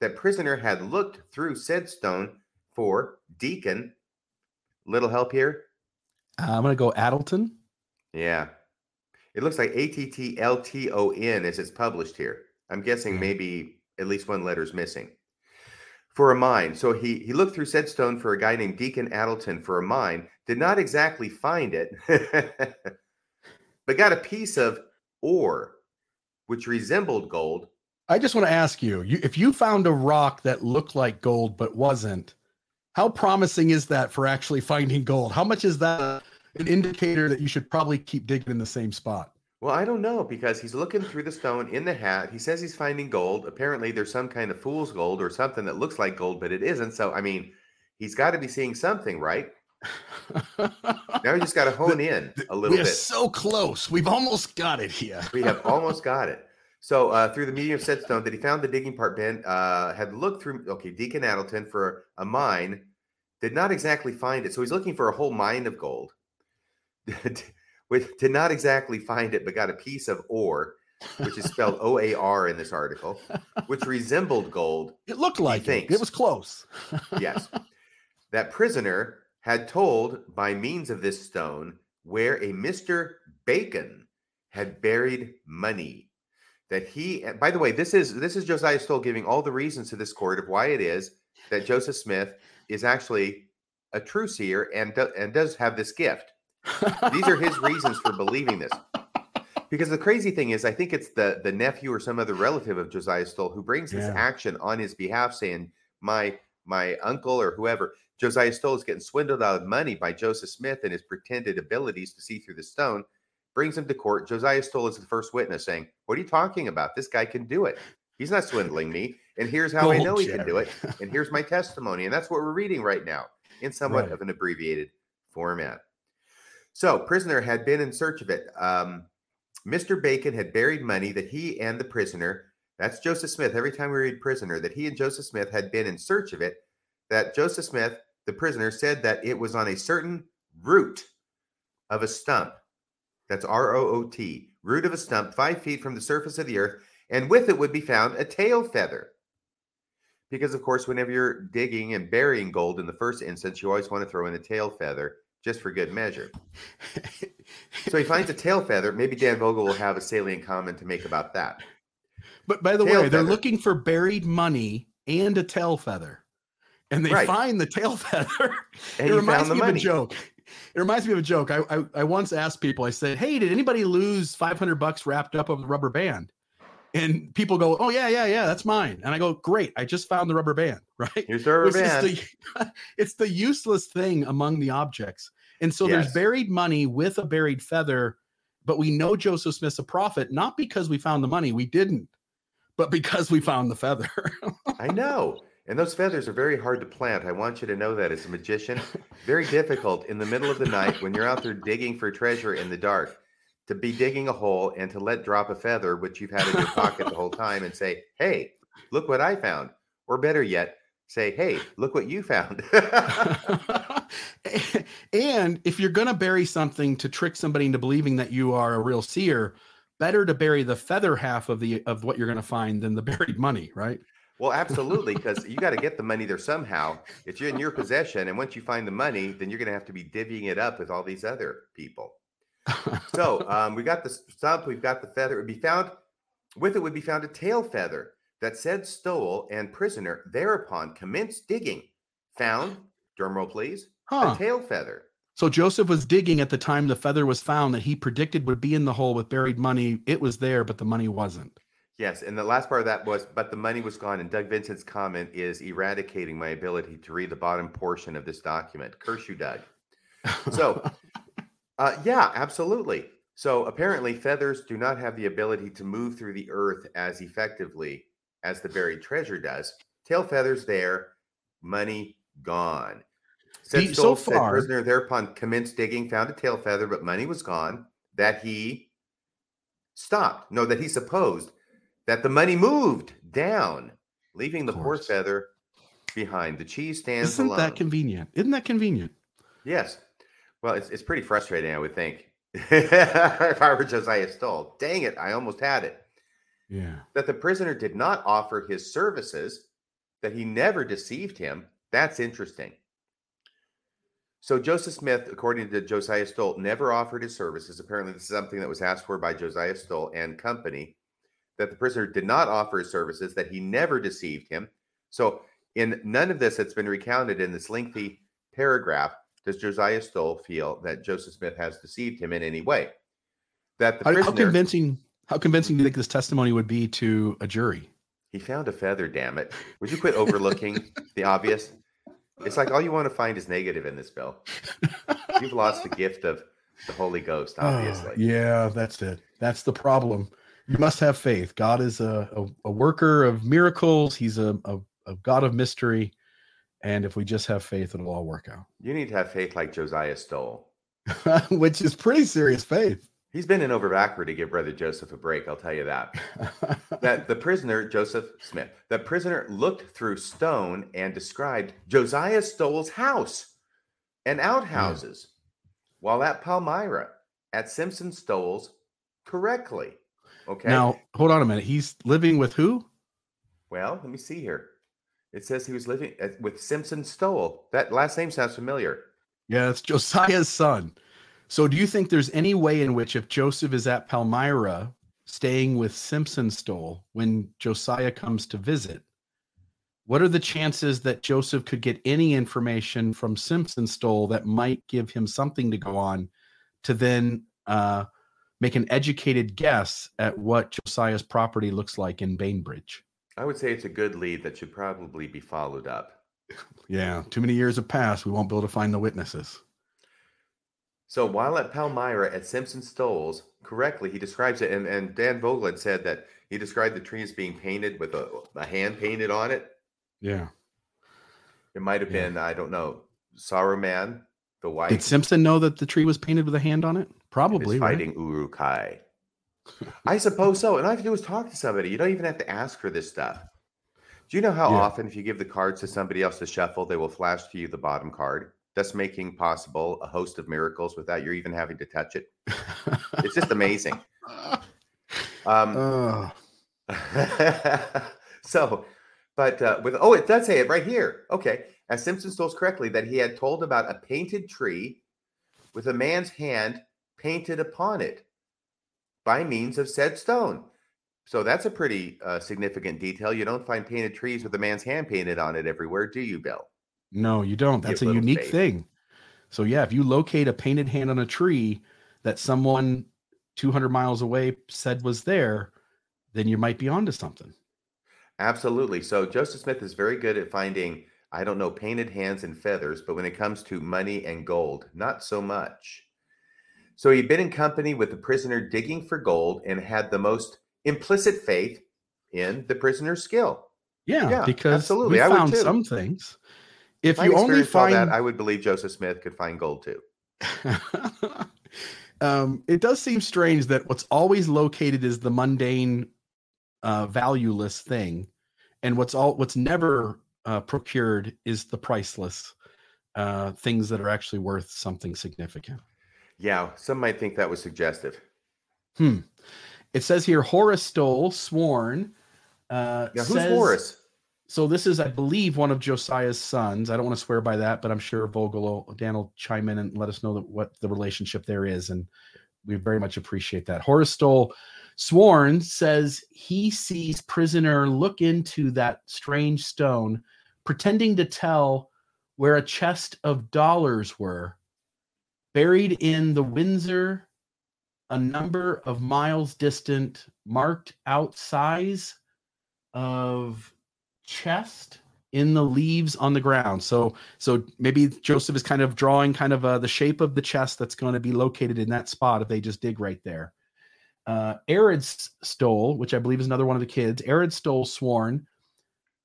that prisoner had looked through said stone for Deacon. Little help here? Uh, I'm going to go Addleton. Yeah. It looks like A T T L T O N as it's published here. I'm guessing Mhm. maybe at least one letter's missing. For a mine. So he he looked through said stone for a guy named Deacon Addleton for a mine, did not exactly find it, but got a piece of ore which resembled gold. I just want to ask you, you if you found a rock that looked like gold but wasn't, how promising is that for actually finding gold? How much is that an indicator that you should probably keep digging in the same spot? Well, I don't know because he's looking through the stone in the hat. He says he's finding gold. Apparently, there's some kind of fool's gold or something that looks like gold, but it isn't. So, I mean, he's got to be seeing something, right? Now we just got to hone in a little we are bit. so close. We've almost got it here. We have almost got it. So, uh, through the medium of said stone, that he found the digging part, Ben uh, had looked through, okay, Deacon Addleton for a mine, did not exactly find it. So, he's looking for a whole mine of gold. Which did not exactly find it, but got a piece of ore, which is spelled O A R in this article, which resembled gold. It looked like it. It was close. Yes. that prisoner had told by means of this stone where a Mr. Bacon had buried money. That he by the way, this is this is Josiah Stowell giving all the reasons to this court of why it is that Joseph Smith is actually a true seer and do, and does have this gift. These are his reasons for believing this. Because the crazy thing is, I think it's the the nephew or some other relative of Josiah Stowell who brings this Yeah. action on his behalf, saying, "My my uncle or whoever, Josiah Stowell is getting swindled out of money by Joseph Smith and his pretended abilities to see through the stone." Brings him to court. Josiah Stowell is the first witness, saying, "What are you talking about? This guy can do it. He's not swindling me, and here's how I know he can do it." And here's my testimony. And that's what we're reading right now in somewhat Right. of an abbreviated format. So, prisoner had been in search of it. Um, Mr. Bacon had buried money that he and the prisoner, that's Joseph Smith, every time we read prisoner, that he and Joseph Smith had been in search of it, that Joseph Smith, the prisoner, said that it was on a certain root of a stump. That's R O O T, root of a stump, five feet from the surface of the earth, and with it would be found a tail feather. Because, of course, whenever you're digging and burying gold in the first instance, you always want to throw in a tail feather just for good measure. So he finds a tail feather. Maybe Dan Vogel will have a salient comment to make about that. But by the Tail way, they're looking for buried money and a tail feather. And they Right. find the tail feather. And it reminds found the me money. of a joke. It reminds me of a joke. I, I I once asked people, I said, Hey, did anybody lose 500 bucks wrapped up of a rubber band? And people go, Oh, yeah, yeah, yeah, that's mine. And I go, Great, I just found the rubber band, right? Here's the rubber It's band. the, it's the useless thing among the objects. And so Yes. there's buried money with a buried feather, but we know Joseph Smith's a prophet, not because we found the money, we didn't, but because we found the feather. I know. And those feathers are very hard to plant. I want you to know that as a magician. Very difficult in the middle of the night when you're out there digging for treasure in the dark to be digging a hole and to let drop a feather, which you've had in your pocket the whole time, and say, Hey, look what I found. Or better yet, say, Hey, look what you found. and if you're going to bury something to trick somebody into believing that you are a real seer, better to bury the feather half of the of what you're going to find than the buried money, right? Well, absolutely, because you got to get the money there somehow. It's in your possession, and once you find the money, then you're going to have to be divvying it up with all these other people. So um, we got the stump, we've got the feather. It would be found with it would be found a tail feather that said Stowell and prisoner thereupon commenced digging. Found, drumroll please, huh. a tail feather. So Joseph was digging at the time the feather was found that he predicted would be in the hole with buried money. It was there, but the money wasn't. Yes, and the last part of that was, but the money was gone. And Doug Vincent's comment is eradicating my ability to read the bottom portion of this document. Curse you, Doug. So, uh, yeah, absolutely. So apparently, feathers do not have the ability to move through the earth as effectively as the buried treasure does. Tail feathers there, money gone. Said The- so said far- prisoner thereupon commenced digging, found a tail feather, but money was gone. That he stopped. No, that he supposed that the money moved down leaving the poor feather behind. The cheese stands Isn't alone. that convenient? Isn't that convenient? yes. Well, it's, it's pretty frustrating, I would think. if I were Josiah Stowell. Dang it, I almost had it. Yeah. That the prisoner did not offer his services, that he never deceived him. That's interesting. So Joseph Smith, according to Josiah Stowell, never offered his services. Apparently, this is something that was asked for by Josiah Stowell and company. That the prisoner did not offer his services, that he never deceived him. So, in none of this that's been recounted in this lengthy paragraph, does Josiah Stowell feel that Joseph Smith has deceived him in any way? That the How, how convincing? How convincing do you think this testimony would be to a jury? he found a feather. Damn it! Would you quit overlooking the obvious? It's like all you want to find is negative in this, Bill. You've lost the gift of the Holy Ghost, ah, obviously. Oh, yeah, that's it. That's the problem. You must have faith. God is a, a, a worker of miracles. He's a, a, a God of mystery. And if we just have faith, it'll all work out. You need to have faith like Josiah Stowell. which is pretty serious faith. He's been in over backward to give Brother Joseph a break, I'll tell you that. That the prisoner, Joseph Smith, the prisoner looked through stone and described Josiah Stowell's house and outhouses mm. while at Palmyra at Simpson Stowell's correctly. Okay. Now, hold on a minute. He's living with who? Well, let me see here. It says he was living uh, with Simpson Stowell. That last name sounds familiar. Yeah, it's Josiah's son. So, do you think there's any way in which, if Joseph is at Palmyra staying with Simpson Stowell when Josiah comes to visit, what are the chances that Joseph could get any information from Simpson Stowell that might give him something to go on to then uh, make an educated guess at what Josiah's property looks like in Bainbridge? I would say it's a good lead that should probably be followed up. Yeah, too many years have passed. We won't be able to find the witnesses. So while at Palmyra at Simpson Stowell's, correctly, he describes it, and, and Dan Vogel had said that he described the tree as being painted with a, a hand painted on it. Yeah. It might have Yeah. been, I don't know, Saruman, the white, Did Simpson know that the tree was painted with a hand on it? Probably. right? fighting Uruk-hai. I suppose so. And all I have to do is talk to somebody. You don't even have to ask for this stuff. Do you know how Yeah. often, if you give the cards to somebody else to shuffle, they will flash to you the bottom card, thus making possible a host of miracles without you even having to touch it? It's just amazing. Um, Ugh. so, but uh, with oh, it does say it right here. Okay, as Simpson Stowell's correctly that he had told about a painted tree with a man's hand painted upon it by means of said stone. So that's a pretty uh, significant detail. You don't find painted trees with a man's hand painted on it everywhere, do you, Bill? No, you don't. That's a unique thing. So yeah, if you locate a painted hand on a tree that someone 200 miles away said was there, then you might be onto something. Absolutely. So Joseph Smith is very good at finding, I don't know, painted hands and feathers, but when it comes to money and gold, not so much. So he'd been in company with the prisoner digging for gold and had the most implicit faith in the prisoner's skill. Yeah, Yeah, because absolutely. we I found some things. If If you only find that, I would believe Joseph Smith could find gold too. um, it does seem strange that what's always located is the mundane, uh, valueless thing, and what's all what's never uh, procured is the priceless uh, things that are actually worth something significant. Yeah, some might think that was suggestive. Hmm. It says here Horace Stowell sworn. Uh, Yeah, who's says- Horace? So this is, I believe, one of Josiah's sons. I don't want to swear by that, but I'm sure Vogel will, Dan will chime in and let us know that, what the relationship there is, and we very much appreciate that. Horace Stowell, sworn, says he sees prisoner look into that strange stone, pretending to tell where a chest of dollars were, buried in the Windsor, a number of miles distant, marked out size of chest in the leaves on the ground. So so maybe Joseph is kind of drawing kind of uh, the shape of the chest that's going to be located in that spot if they just dig right there. Uh, Arad Stowell, which I believe is another one of the kids, Arad Stowell sworn,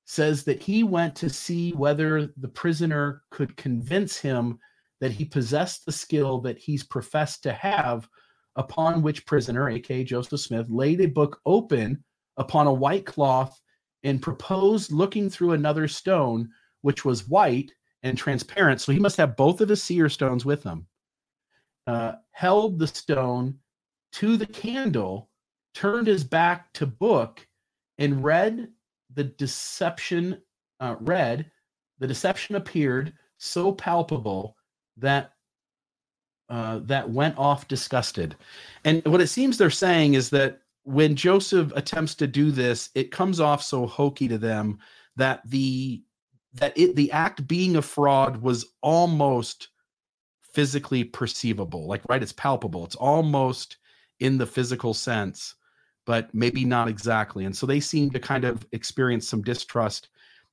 says that he went to see whether the prisoner could convince him that he possessed the skill that he's professed to have, upon which prisoner, aka Joseph Smith, laid a book open upon a white cloth and proposed looking through another stone, which was white and transparent. So he must have both of his seer stones with him. Uh, held the stone to the candle, turned his back to book, and read the deception. Uh, read the deception appeared so palpable that uh, that went off disgusted. And what it seems they're saying is that when Joseph attempts to do this, it comes off so hokey to them that the that it the act being a fraud was almost physically perceivable. Like right, it's palpable. It's almost in the physical sense, but maybe not exactly. And so they seem to kind of experience some distrust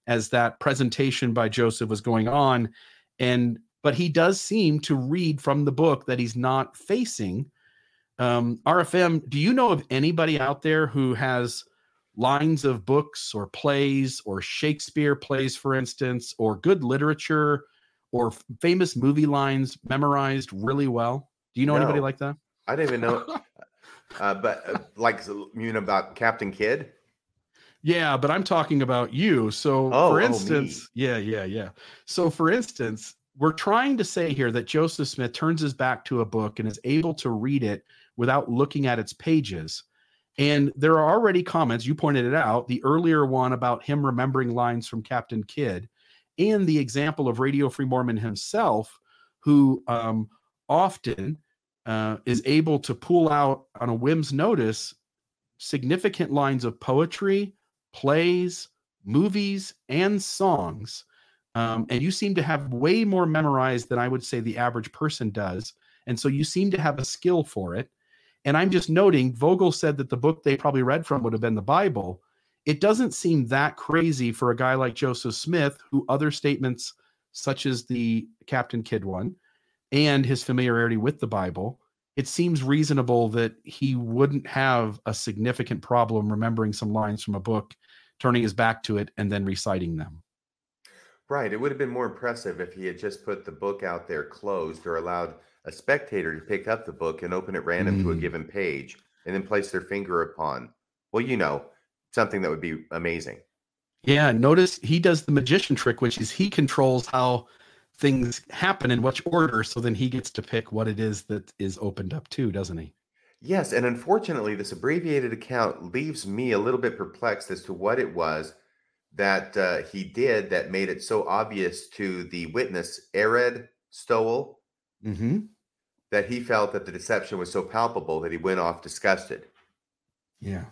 as that presentation by Joseph was going on. And but he does seem to read from the book that he's not facing. Um, RFM, do you know of anybody out there who has lines of books or plays or Shakespeare plays, for instance, or good literature or famous movie lines memorized really well? Do you know no, anybody like that? I didn't even know. uh, but uh, like you know about Captain Kidd. Yeah, but I'm talking about you. So, oh, for oh, instance, oh, yeah, yeah, yeah. So, for instance, we're trying to say here that Joseph Smith turns his back to a book and is able to read it without looking at its pages. And there are already comments, you pointed it out, the earlier one about him remembering lines from Captain Kidd, and the example of Radio Free Mormon himself, who um, often uh, is able to pull out on a whim's notice significant lines of poetry, plays, movies, and songs um, and you seem to have way more memorized than I would say the average person does. And so you seem to have a skill for it. And I'm just noting, Vogel said that the book they probably read from would have been the Bible. It doesn't seem that crazy for a guy like Joseph Smith, who other statements, such as the Captain Kidd one, and his familiarity with the Bible, it seems reasonable that he wouldn't have a significant problem remembering some lines from a book, turning his back to it, and then reciting them. Right. It would have been more impressive if he had just put the book out there closed or allowed a spectator to pick up the book and open at random to a mm. given page and then place their finger upon, well, you know, something that would be amazing. Yeah. Notice he does the magician trick, which is he controls how things happen in which order. So then he gets to pick what it is that is opened up to, doesn't he? Yes. And unfortunately, this abbreviated account leaves me a little bit perplexed as to what it was that uh, he did that made it so obvious to the witness, Ered Stowell, mm-hmm. that he felt that the deception was so palpable that he went off disgusted. Yeah.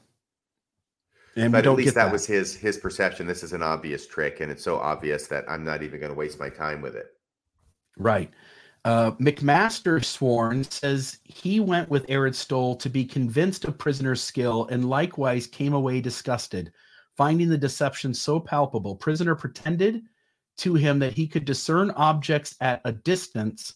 And but at least that, that was his his perception. This is an obvious trick, and it's so obvious that I'm not even going to waste my time with it. Right. Uh, McMaster sworn says he went with Ered Stowell to be convinced of prisoner's skill and likewise came away disgusted. Finding the deception so palpable, prisoner pretended to him that he could discern objects at a distance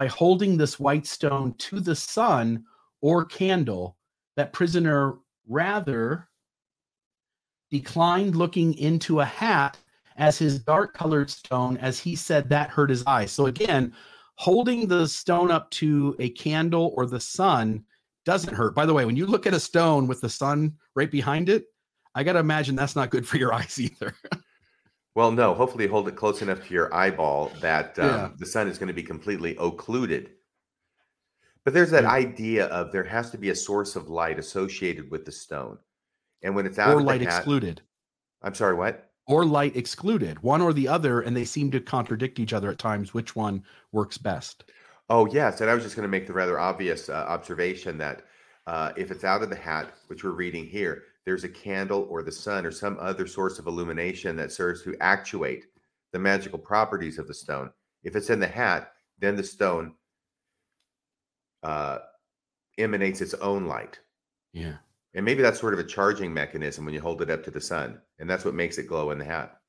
by holding this white stone to the sun or candle. That prisoner rather declined looking into a hat as his dark colored stone, as he said that hurt his eyes. So again, holding the stone up to a candle or the sun doesn't hurt. By the way, when you look at a stone with the sun right behind it, I got to imagine that's not good for your eyes either. Well, no. Hopefully, hold it close enough to your eyeball that um, yeah. the sun is going to be completely occluded. But there's that yeah. idea of there has to be a source of light associated with the stone, and when it's out of the or light hat, excluded. I'm sorry, what? Or light excluded, one or the other, and they seem to contradict each other at times. Which one works best? Oh yes, and I was just going to make the rather obvious uh, observation that uh, if it's out of the hat, which we're reading here, there's a candle or the sun or some other source of illumination that serves to actuate the magical properties of the stone. If it's in the hat, then the stone uh, emanates its own light. Yeah. And maybe that's sort of a charging mechanism when you hold it up to the sun. And that's what makes it glow in the hat.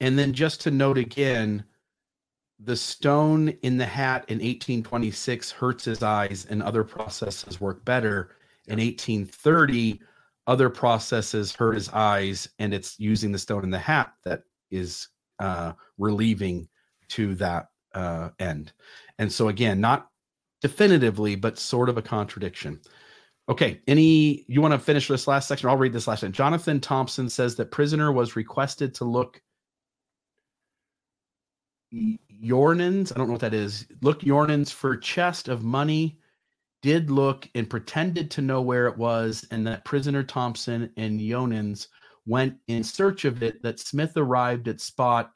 And then just to note again, the stone in the hat in 1826 hurts his eyes and other processes work better. In 1830, other processes hurt his eyes, and it's using the stone in the hat that is uh, relieving to that uh, end. And so, again, not definitively, but sort of a contradiction. Okay. Any you want to finish this last section? I'll read this last one. Jonathan Thompson says that prisoner was requested to look Yornins. I don't know what that is. Look Yornins for chest of money. Did look and pretended to know where it was, and that prisoner Thompson and Yonins went in search of it. That Smith arrived at spot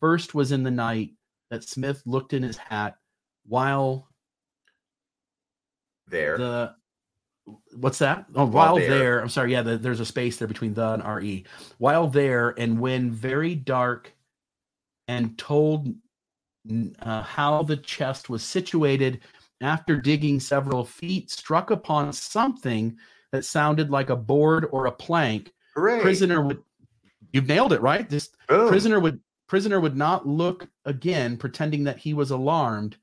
first was in the night. That Smith looked in his hat while There. the what's that? Oh, While while, there. there. I'm sorry. Yeah, the, there's a space there between the and re. While there, and when very dark, and told uh, how the chest was situated. After digging several feet, struck upon something that sounded like a board or a plank. Hooray. Prisoner would. You've nailed it, right? This Boom. prisoner would prisoner would not look again pretending that he was alarmed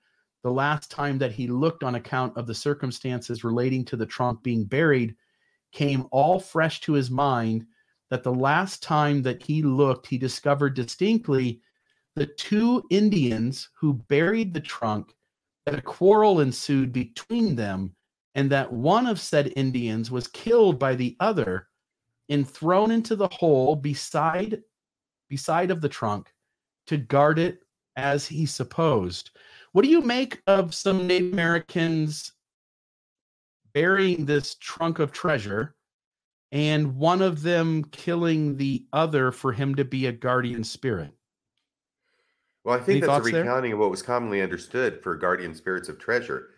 the last time that he looked on account of the circumstances relating to the trunk being buried came all fresh to his mind that the last time that he looked he discovered distinctly the two indians who buried the trunk that a quarrel ensued between them and that one of said indians was killed by the other and thrown into the hole beside beside of the trunk to guard it as he supposed. What do you make of some Native Americans burying this trunk of treasure and one of them killing the other for him to be a guardian spirit? Well, I think Any that's a thoughts there? recounting of what was commonly understood for guardian spirits of treasure.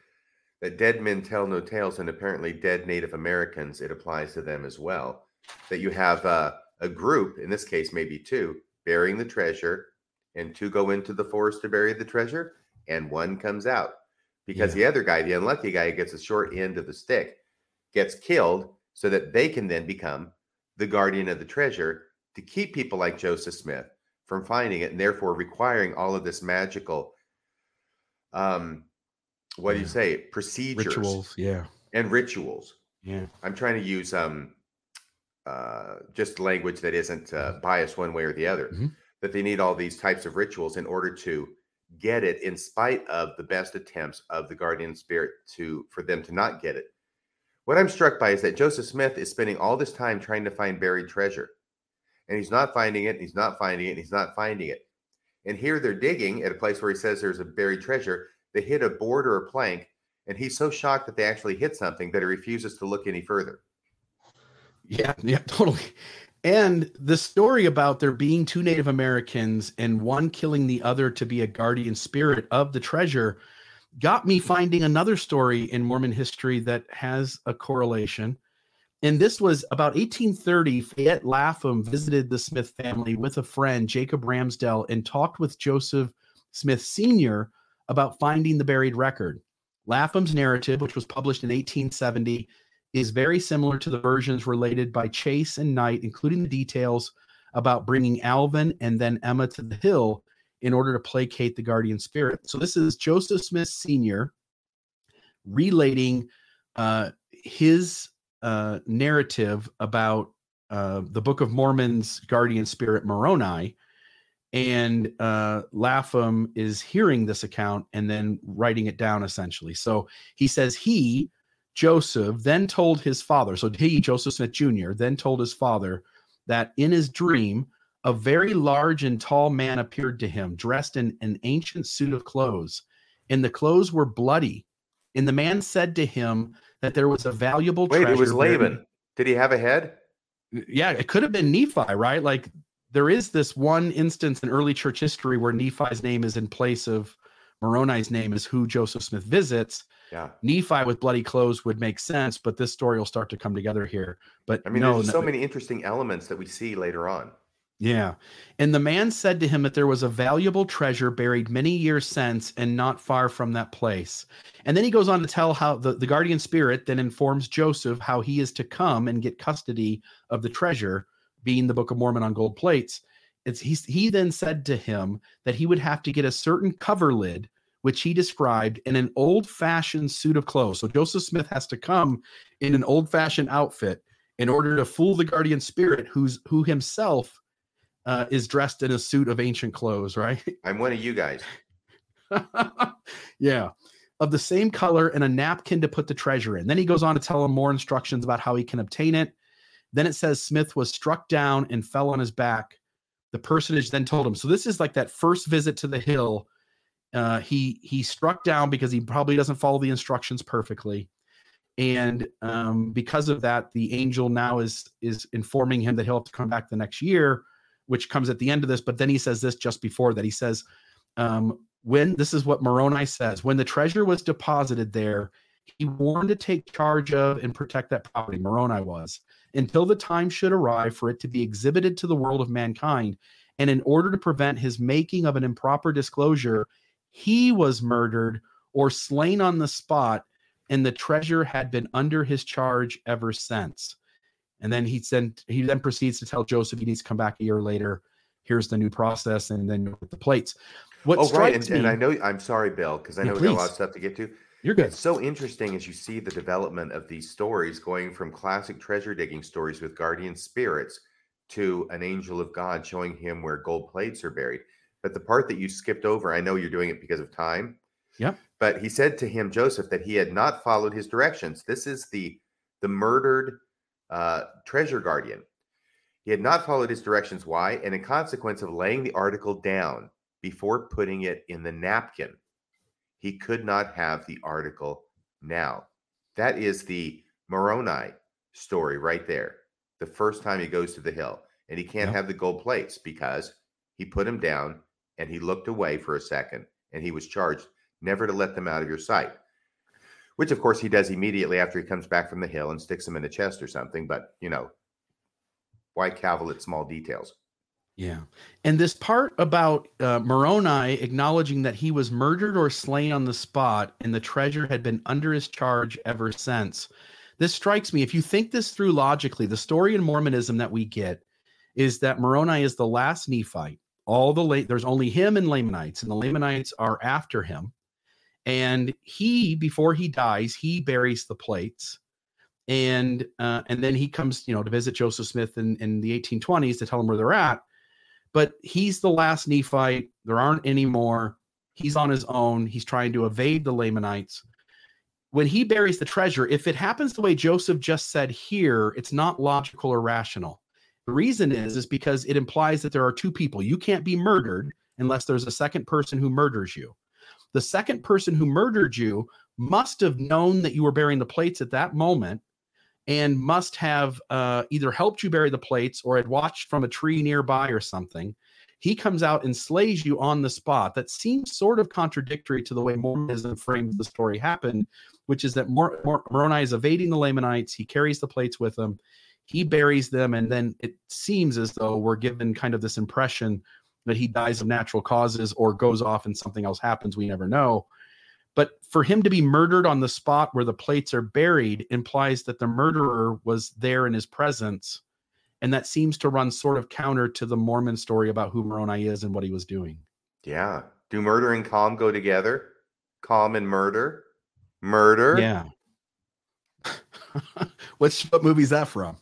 That dead men tell no tales, and apparently dead Native Americans, it applies to them as well. That you have uh, a group, in this case, maybe two, burying the treasure, and two go into the forest to bury the treasure, and one comes out because the other guy, the unlucky guy, gets a short end of the stick, gets killed so that they can then become the guardian of the treasure to keep people like Joseph Smith from finding it and therefore requiring all of this magical um what do you say procedures Rituals, yeah. and rituals Yeah. i'm trying to use um uh just language that isn't uh, biased one way or the other Mhm. that they need all these types of rituals in order to get it in spite of the best attempts of the guardian spirit to for them to not get it what i'm struck by is that joseph smith is spending all this time trying to find buried treasure and he's not finding it and he's not finding it and he's not finding it and here they're digging at a place where he says there's a buried treasure they hit a board or a plank and he's so shocked that they actually hit something that he refuses to look any further Yeah, yeah, totally. And the story about there being two Native Americans and one killing the other to be a guardian spirit of the treasure got me finding another story in Mormon history that has a correlation. And this was about 1830. Fayette Lapham visited the Smith family with a friend, Jacob Ramsdell, and talked with Joseph Smith Sr. about finding the buried record. Lapham's narrative, which was published in 1870, is very similar to the versions related by Chase and Knight, including the details about bringing Alvin and then Emma to the hill in order to placate the guardian spirit. So this is Joseph Smith Sr. relating uh, his uh, narrative about uh, the Book of Mormon's guardian spirit Moroni. And uh, Lapham is hearing this account and then writing it down essentially. So he says he, Joseph then told his father, so he, Joseph Smith Jr., then told his father that in his dream, a very large and tall man appeared to him, dressed in an ancient suit of clothes, and the clothes were bloody. And the man said to him that there was a valuable wait it was treasure buried- laban did he have a head yeah, it could have been Nephi, right? Like there is this one instance in early church history where Nephi's name is in place of Moroni's name is who Joseph Smith visits. yeah Nephi with bloody clothes would make sense, but this story will start to come together here. But i mean no, there's no- so many interesting elements that we see later on yeah. And the man said to him that there was a valuable treasure buried many years since and not far from that place. And then he goes on to tell how the, the guardian spirit then informs Joseph how he is to come and get custody of the treasure, being the Book of Mormon on gold plates. It's he's, he then said to him that he would have to get a certain cover lid, which he described in an old fashioned suit of clothes. So Joseph Smith has to come in an old fashioned outfit in order to fool the guardian spirit, who's who himself uh, is dressed in a suit of ancient clothes, right? i'm one of you guys yeah. of the same color and a napkin to put the treasure in. Then he goes on to tell him more instructions about how he can obtain it. Then it says Smith was struck down and fell on his back. The personage then told him. So this is like that first visit to the hill. Uh, he he struck down because he probably doesn't follow the instructions perfectly, and um, because of that, the angel now is is informing him that he'll have to come back the next year, which comes at the end of this. But then he says this just before that. He says, um, "When this is what Moroni says, when the treasure was deposited there, he warned to take charge of and protect that property. Moroni was." until the time should arrive for it to be exhibited to the world of mankind. And in order to prevent his making of an improper disclosure, he was murdered or slain on the spot, and the treasure had been under his charge ever since. And then he sent he then proceeds to tell Joseph he needs to come back a year later. Here's the new process, and then with the plates. What oh, right. And, me, and, I know I'm sorry, Bill, because I know we got a lot of stuff to get to. You're good. It's so interesting as you see the development of these stories going from classic treasure digging stories with guardian spirits to an angel of God showing him where gold plates are buried. But the part that you skipped over, I know you're doing it because of time. Yeah. But he said to him, Joseph, that he had not followed his directions. This is the the murdered uh, treasure guardian. He had not followed his directions. Why? And in consequence of laying the article down before putting it in the napkin he could not have the article now. That is the Moroni story right there. The first time he goes to the hill, and he can't have the gold plates because he put them down and he looked away for a second and he was charged never to let them out of your sight. Which, of course, he does immediately after he comes back from the hill and sticks him in the chest or something. But, you know, why cavil at small details? Yeah. And this part about uh, Moroni acknowledging that he was murdered or slain on the spot and the treasure had been under his charge ever since. This strikes me. If you think this through logically, the story in Mormonism that we get is that Moroni is the last Nephite. All the late, there's only him and Lamanites, and the Lamanites are after him. And he, before he dies, he buries the plates and uh, and then he comes you know to visit joseph smith in, in the 1820s to tell him where they're at but he's the last Nephite. There aren't any more. He's on his own. He's trying to evade the Lamanites. When he buries the treasure, if it happens the way Joseph just said here, it's not logical or rational. The reason is is because it implies that there are two people. You can't be murdered unless there's a second person who murders you. The second person who murdered you must have known that you were bearing the plates at that moment and must have uh, either helped you bury the plates or had watched from a tree nearby or something. He comes out and slays you on the spot. That seems sort of contradictory to the way Mormonism frames the story happened, which is that Mor- Mor- Moroni is evading the Lamanites. He carries the plates with him. He buries them, and then it seems as though we're given kind of this impression that he dies of natural causes or goes off and something else happens. We never know. But for him to be murdered on the spot where the plates are buried implies that the murderer was there in his presence. And that seems to run sort of counter to the Mormon story about who Moroni is and what he was doing. Yeah. Do murder and calm go together? Calm and murder? Murder? Yeah. What's what movie is that from?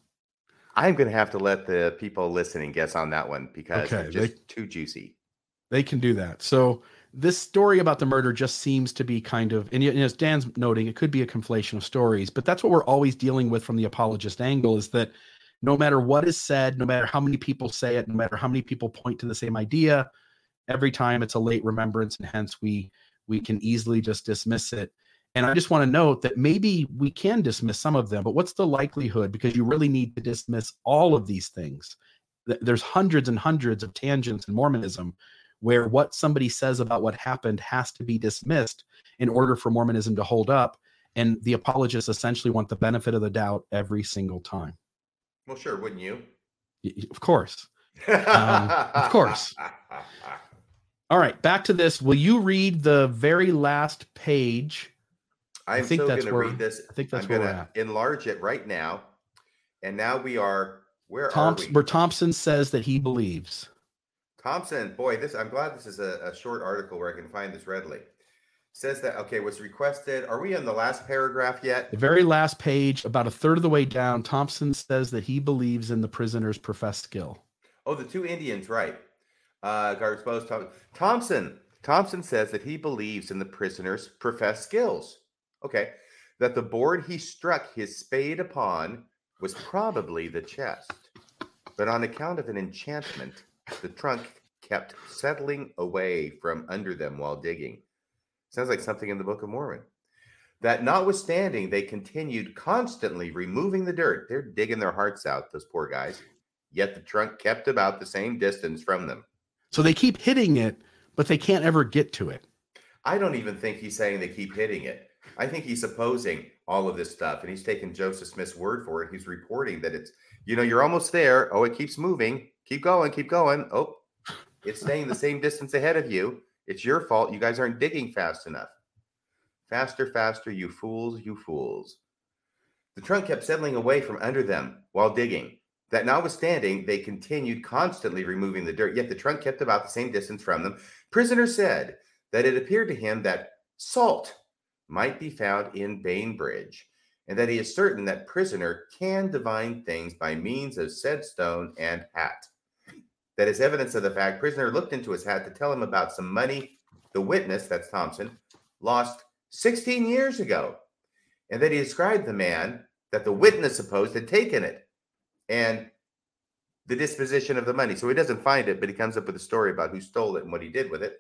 I'm going to have to let the people listening guess on that one because okay, it's just they, too juicy. They can do that. So this story about the murder just seems to be kind of, and as Dan's noting, it could be a conflation of stories, but that's what we're always dealing with from the apologist angle is that no matter what is said, no matter how many people say it, no matter how many people point to the same idea, every time it's a late remembrance, and hence we we can easily just dismiss it. And I just want to note that maybe we can dismiss some of them, but what's the likelihood? Because you really need to dismiss all of these things. There's hundreds and hundreds of tangents in Mormonism where what somebody says about what happened has to be dismissed in order for Mormonism to hold up. And the apologists essentially want the benefit of the doubt every single time. Well, sure, wouldn't you? Of course. um, of course. All right, back to this. Will you read the very last page? I'm I think that's going to read this. I think that's I'm going we're. Enlarge it right now, and now we are where Thompson, are we? Where Thompson says that he believes. Thompson, boy, this I'm glad this is a, a short article where I can find this readily. Says that okay, was requested. Are we on the last paragraph yet? The very last page, about a third of the way down, Thompson says that he believes in the prisoner's professed skill. Oh, the two Indians, right? Uh, Thompson. Thompson says that he believes in the prisoner's professed skills. Okay. That the board he struck his spade upon was probably the chest. But on account of an enchantment, the trunk kept settling away from under them while digging. Sounds like something in the Book of Mormon. That notwithstanding, they continued constantly removing the dirt. They're digging their hearts out, those poor guys. Yet the trunk kept about the same distance from them. So they keep hitting it, but they can't ever get to it. I don't even think he's saying they keep hitting it. I think he's opposing all of this stuff and he's taking Joseph Smith's word for it. He's reporting that it's, you know, you're almost there. Oh, it keeps moving. Keep going, keep going. Oh, it's staying the same distance ahead of you. It's your fault. You guys aren't digging fast enough. Faster, faster, you fools, you fools. The trunk kept settling away from under them while digging. That notwithstanding, they continued constantly removing the dirt, yet the trunk kept about the same distance from them. Prisoner said that it appeared to him that salt might be found in Bainbridge, and that he is certain that prisoner can divine things by means of said stone and hat. That is evidence of the fact prisoner looked into his hat to tell him about some money the witness, that's Thompson, lost 16 years ago, and that he described the man that the witness supposed had taken it and the disposition of the money. So he doesn't find it, but he comes up with a story about who stole it and what he did with it.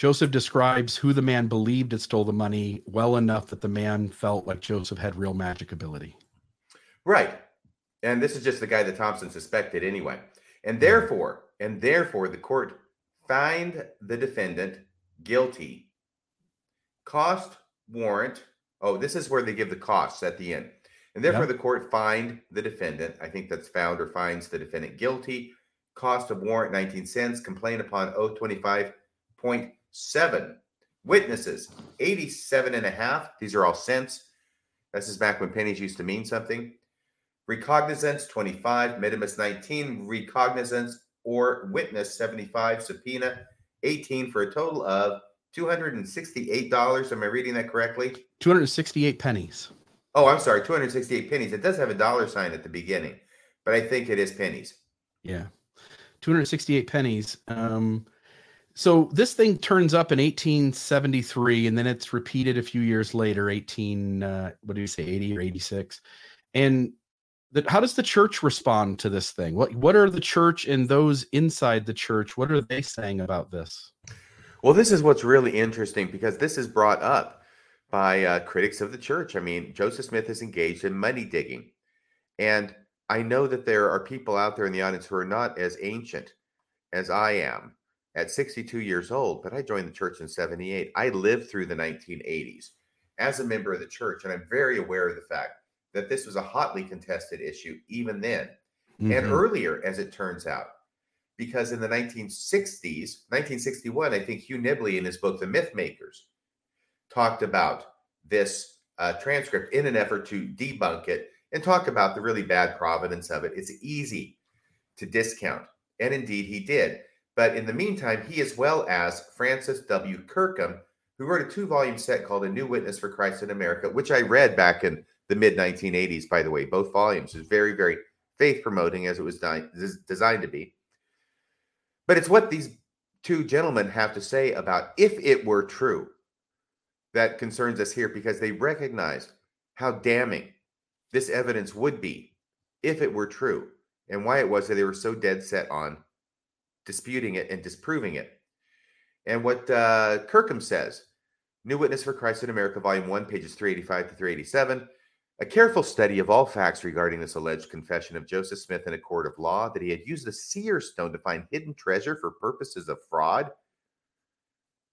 Joseph describes who the man believed had stole the money well enough that the man felt like Joseph had real magic ability. Right. And this is just the guy that Thompson suspected anyway. And hmm. therefore, and therefore the court find the defendant guilty. Cost warrant. Oh, this is where they give the costs at the end. And therefore, the court find the defendant. I think that's found or finds the defendant guilty. Cost of warrant 19 cents. Complaint upon oath 25.7. Witnesses 87 and a half. These are all cents. This is back when pennies used to mean something. Recognizance 25. Mittimus 19. Recognizance or witness 75. Subpoena 18 for a total of $268. Am I reading that correctly? 268 pennies. Oh, I'm sorry, 268 pennies. It does have a dollar sign at the beginning, but I think it is pennies. Yeah. 268 pennies. Um, so this thing turns up in 1873 and then it's repeated a few years later, 18, uh, what do you say, 80 or 86. And that how does the church respond to this thing? What what are the church and those inside the church? What are they saying about this? Well, this is what's really interesting because this is brought up by uh, critics of the church. I mean, Joseph Smith is engaged in money digging. And I know that there are people out there in the audience who are not as ancient as I am at 62 years old, but I joined the church in 78. I lived through the 1980s as a member of the church, and I'm very aware of the fact that this was a hotly contested issue even then mm-hmm. and earlier, as it turns out. Because in the 1960s, 1961, I think Hugh Nibley in his book, The Myth Makers, talked about this uh, transcript in an effort to debunk it and talk about the really bad provenance of it. It's easy to discount, and indeed he did. But in the meantime, he, as well as Francis W. Kirkham, who wrote a two volume set called A New Witness for Christ in America, which I read back in the mid 1980s, by the way, both volumes. is very, very faith promoting as it was designed to be. But it's what these two gentlemen have to say about if it were true that concerns us here because they recognize how damning this evidence would be if it were true and why it was that they were so dead set on disputing it and disproving it. And what uh, Kirkham says New Witness for Christ in America, Volume 1, pages 385 to 387. A careful study of all facts regarding this alleged confession of Joseph Smith in a court of law that he had used the seer stone to find hidden treasure for purposes of fraud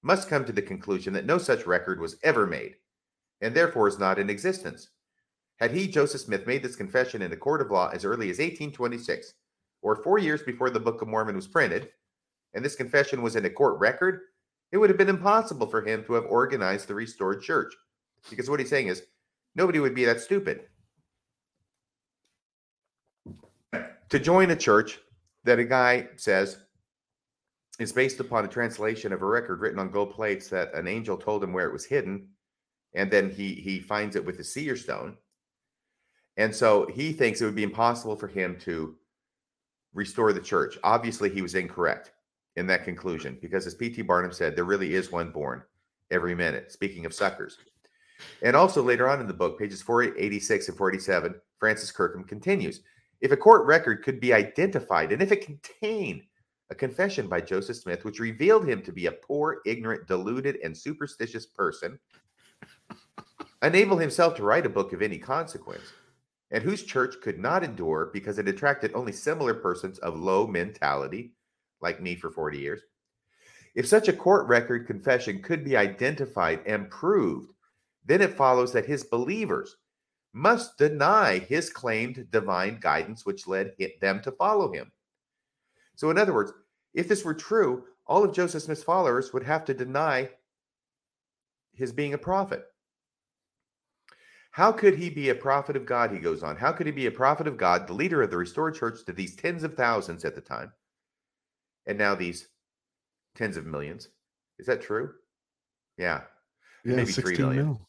must come to the conclusion that no such record was ever made, and therefore is not in existence. Had he, Joseph Smith, made this confession in a court of law as early as 1826, or four years before the Book of Mormon was printed, and this confession was in a court record, it would have been impossible for him to have organized the restored church. Because what he's saying is, nobody would be that stupid. To join a church that a guy says is based upon a translation of a record written on gold plates that an angel told him where it was hidden, and then he he finds it with a seer stone. And so he thinks it would be impossible for him to restore the church. Obviously, he was incorrect. in that conclusion because, as P.T. Barnum said, there really is one born every minute. Speaking of suckers. And also later on in the book, pages 486 and 47, Francis Kirkham continues If a court record could be identified and if it contained a confession by Joseph Smith, which revealed him to be a poor, ignorant, deluded, and superstitious person, unable himself to write a book of any consequence, and whose church could not endure because it attracted only similar persons of low mentality, like me for 40 years. If such a court record confession could be identified and proved, then it follows that his believers must deny his claimed divine guidance, which led them to follow him. So, in other words, if this were true, all of Joseph Smith's followers would have to deny his being a prophet. How could he be a prophet of God? He goes on. How could he be a prophet of God, the leader of the restored church to these tens of thousands at the time, and now these tens of millions? Is that true? Yeah. Yeah, Maybe three 16 million. mil.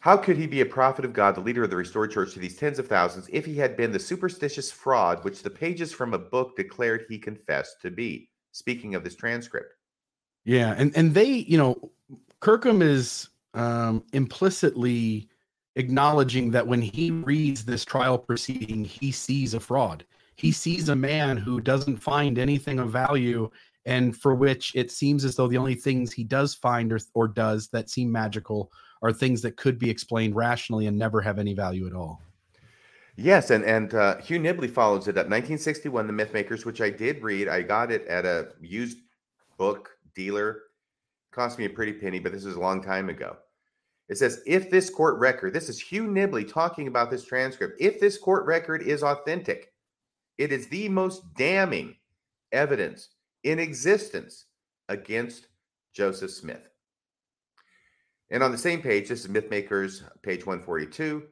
How could he be a prophet of God, the leader of the restored church to these tens of thousands, if he had been the superstitious fraud which the pages from a book declared he confessed to be? Speaking of this transcript. Yeah, and and they, you know, Kirkham is um, implicitly acknowledging that when he reads this trial proceeding, he sees a fraud. He sees a man who doesn't find anything of value, and for which it seems as though the only things he does find or, or does that seem magical are things that could be explained rationally and never have any value at all. Yes, and and uh, Hugh Nibley follows it up. 1961, The Mythmakers, which I did read. I got it at a used book dealer. Cost me a pretty penny, but this is a long time ago. It says, if this court record, this is Hugh Nibley talking about this transcript. If this court record is authentic, it is the most damning evidence in existence against Joseph Smith. And on the same page, this is Mythmakers, page 142.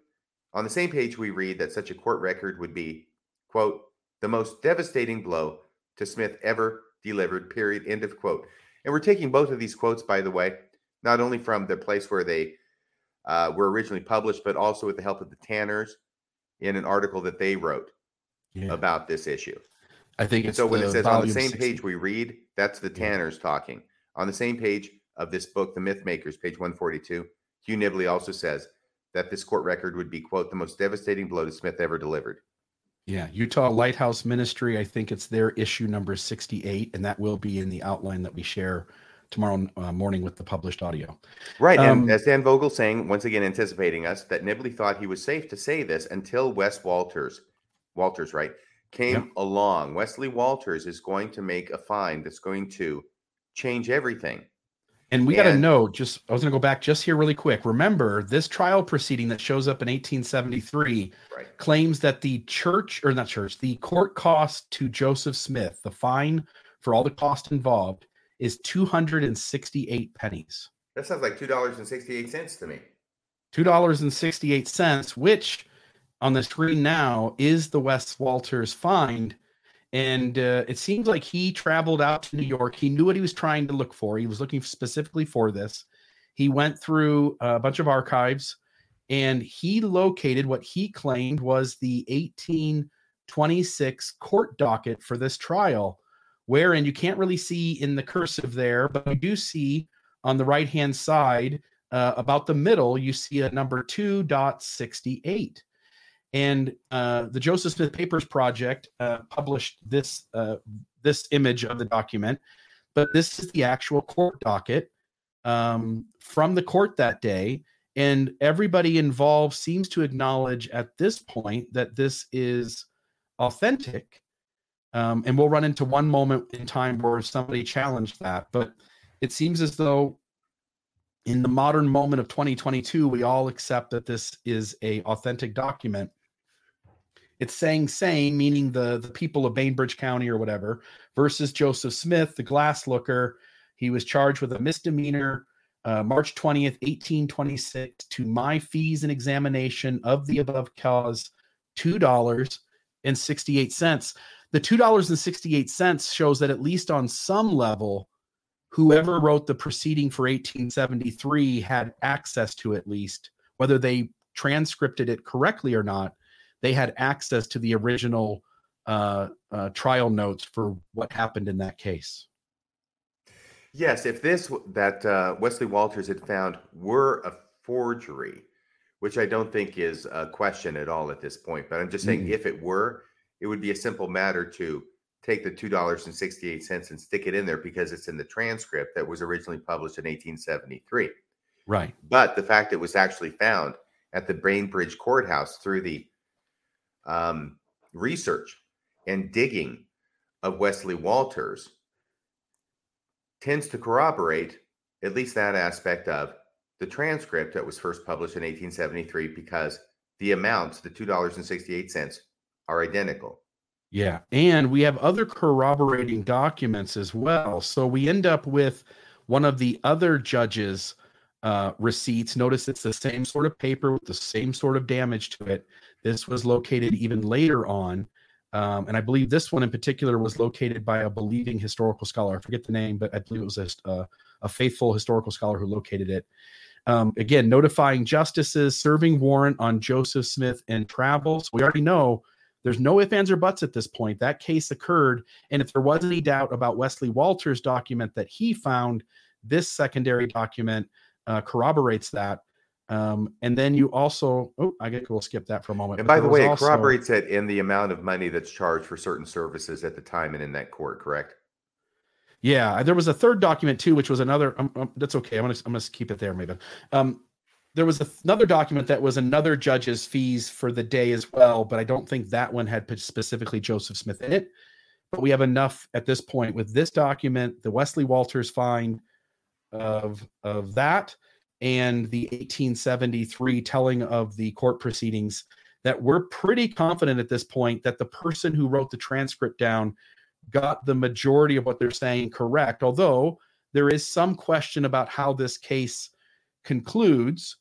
On the same page, we read that such a court record would be, quote, the most devastating blow to Smith ever delivered, period, end of quote. And we're taking both of these quotes, by the way, not only from the place where they uh, were originally published, but also with the help of the Tanners in an article that they wrote Yeah. about this issue. I think And so when it says on the same 60. page we read, that's the Yeah. Tanners talking. On the same page of this book, The Myth Makers, page 142, Hugh Nibley also says that this court record would be, quote, the most devastating blow to Smith ever delivered. Yeah, Utah Lighthouse Ministry. I think it's their issue number 68, and that will be in the outline that we share tomorrow uh, morning with the published audio. Right. Um, and as Dan Vogel saying, once again anticipating us, that Nibley thought he was safe to say this until Wes Walters, Walters, right, came Yeah. along. Wesley Walters is going to make a find that's going to change everything. And we got to know just, I was going to go back just here really quick. Remember, this trial proceeding that shows up in 1873 Right. claims that the church, or not church, the court cost to Joseph Smith, the fine for all the cost involved, is 268 pennies. That sounds like two dollars and sixty-eight cents to me. $2.68, which on the screen now is the Wes Walters find. And uh, it seems like he traveled out to New York. He knew what he was trying to look for. He was looking specifically for this. He went through a bunch of archives and he located what he claimed was the 1826 court docket for this trial, wherein you can't really see in the cursive there, but you do see on the right hand side uh, about the middle, you see a number 2.68. And uh, the Joseph Smith Papers Project uh, published this uh, this image of the document, but this is the actual court docket um, from the court that day. And everybody involved seems to acknowledge at this point that this is authentic. Um, and we'll run into one moment in time where somebody challenged that. But it seems as though in the modern moment of 2022, we all accept that this is a authentic document. It's saying same, meaning the, the people of Bainbridge County or whatever, versus Joseph Smith, the glass looker. He was charged with a misdemeanor uh, March 20th, 1826, to my fees and examination of the above cause, $2.68 the two dollars and 68 cents shows that at least on some level whoever wrote the proceeding for 1873 had access to at least whether they transcripted it correctly or not they had access to the original uh, uh, trial notes for what happened in that case Yes, if this that uh, Wesley Walters had found were a forgery, which I don't think is a question at all at this point, but I'm just saying Mm-mm. if it were, it would be a simple matter to take the two dollars and sixty eight cents and stick it in there because it's in the transcript that was originally published in 1873. Right. But the fact it was actually found at the Bainbridge Courthouse through the um, research and digging of Wesley Walters tends to corroborate at least that aspect of the transcript that was first published in 1873 because the amounts, the $2.68, are identical. Yeah. And we have other corroborating documents as well. So we end up with one of the other judges' uh, receipts. Notice it's the same sort of paper with the same sort of damage to it. This was located even later on. Um, and I believe this one in particular was located by a believing historical scholar. I forget the name, but I believe it was a, a, faithful historical scholar who located it. Um, again, notifying justices, serving warrant on Joseph Smith and travels. We already know there's no ifs, ands, or buts at this point. That case occurred. And if there was any doubt about Wesley Walters' document that he found, this secondary document uh, corroborates that. Um, and then you also, oh, I guess we'll skip that for a moment. And by the way, it also- corroborates it in the amount of money that's charged for certain services at the time and in that court, correct? Yeah, there was a third document too, which was another. Um, um, that's okay. I'm gonna I'm gonna keep it there, maybe. Um, there was another document that was another judge's fees for the day as well, but I don't think that one had specifically Joseph Smith in it. But we have enough at this point with this document, the Wesley Walters find of of that, and the 1873 telling of the court proceedings that we're pretty confident at this point that the person who wrote the transcript down got the majority of what they're saying correct, although there is some question about how this case concludes.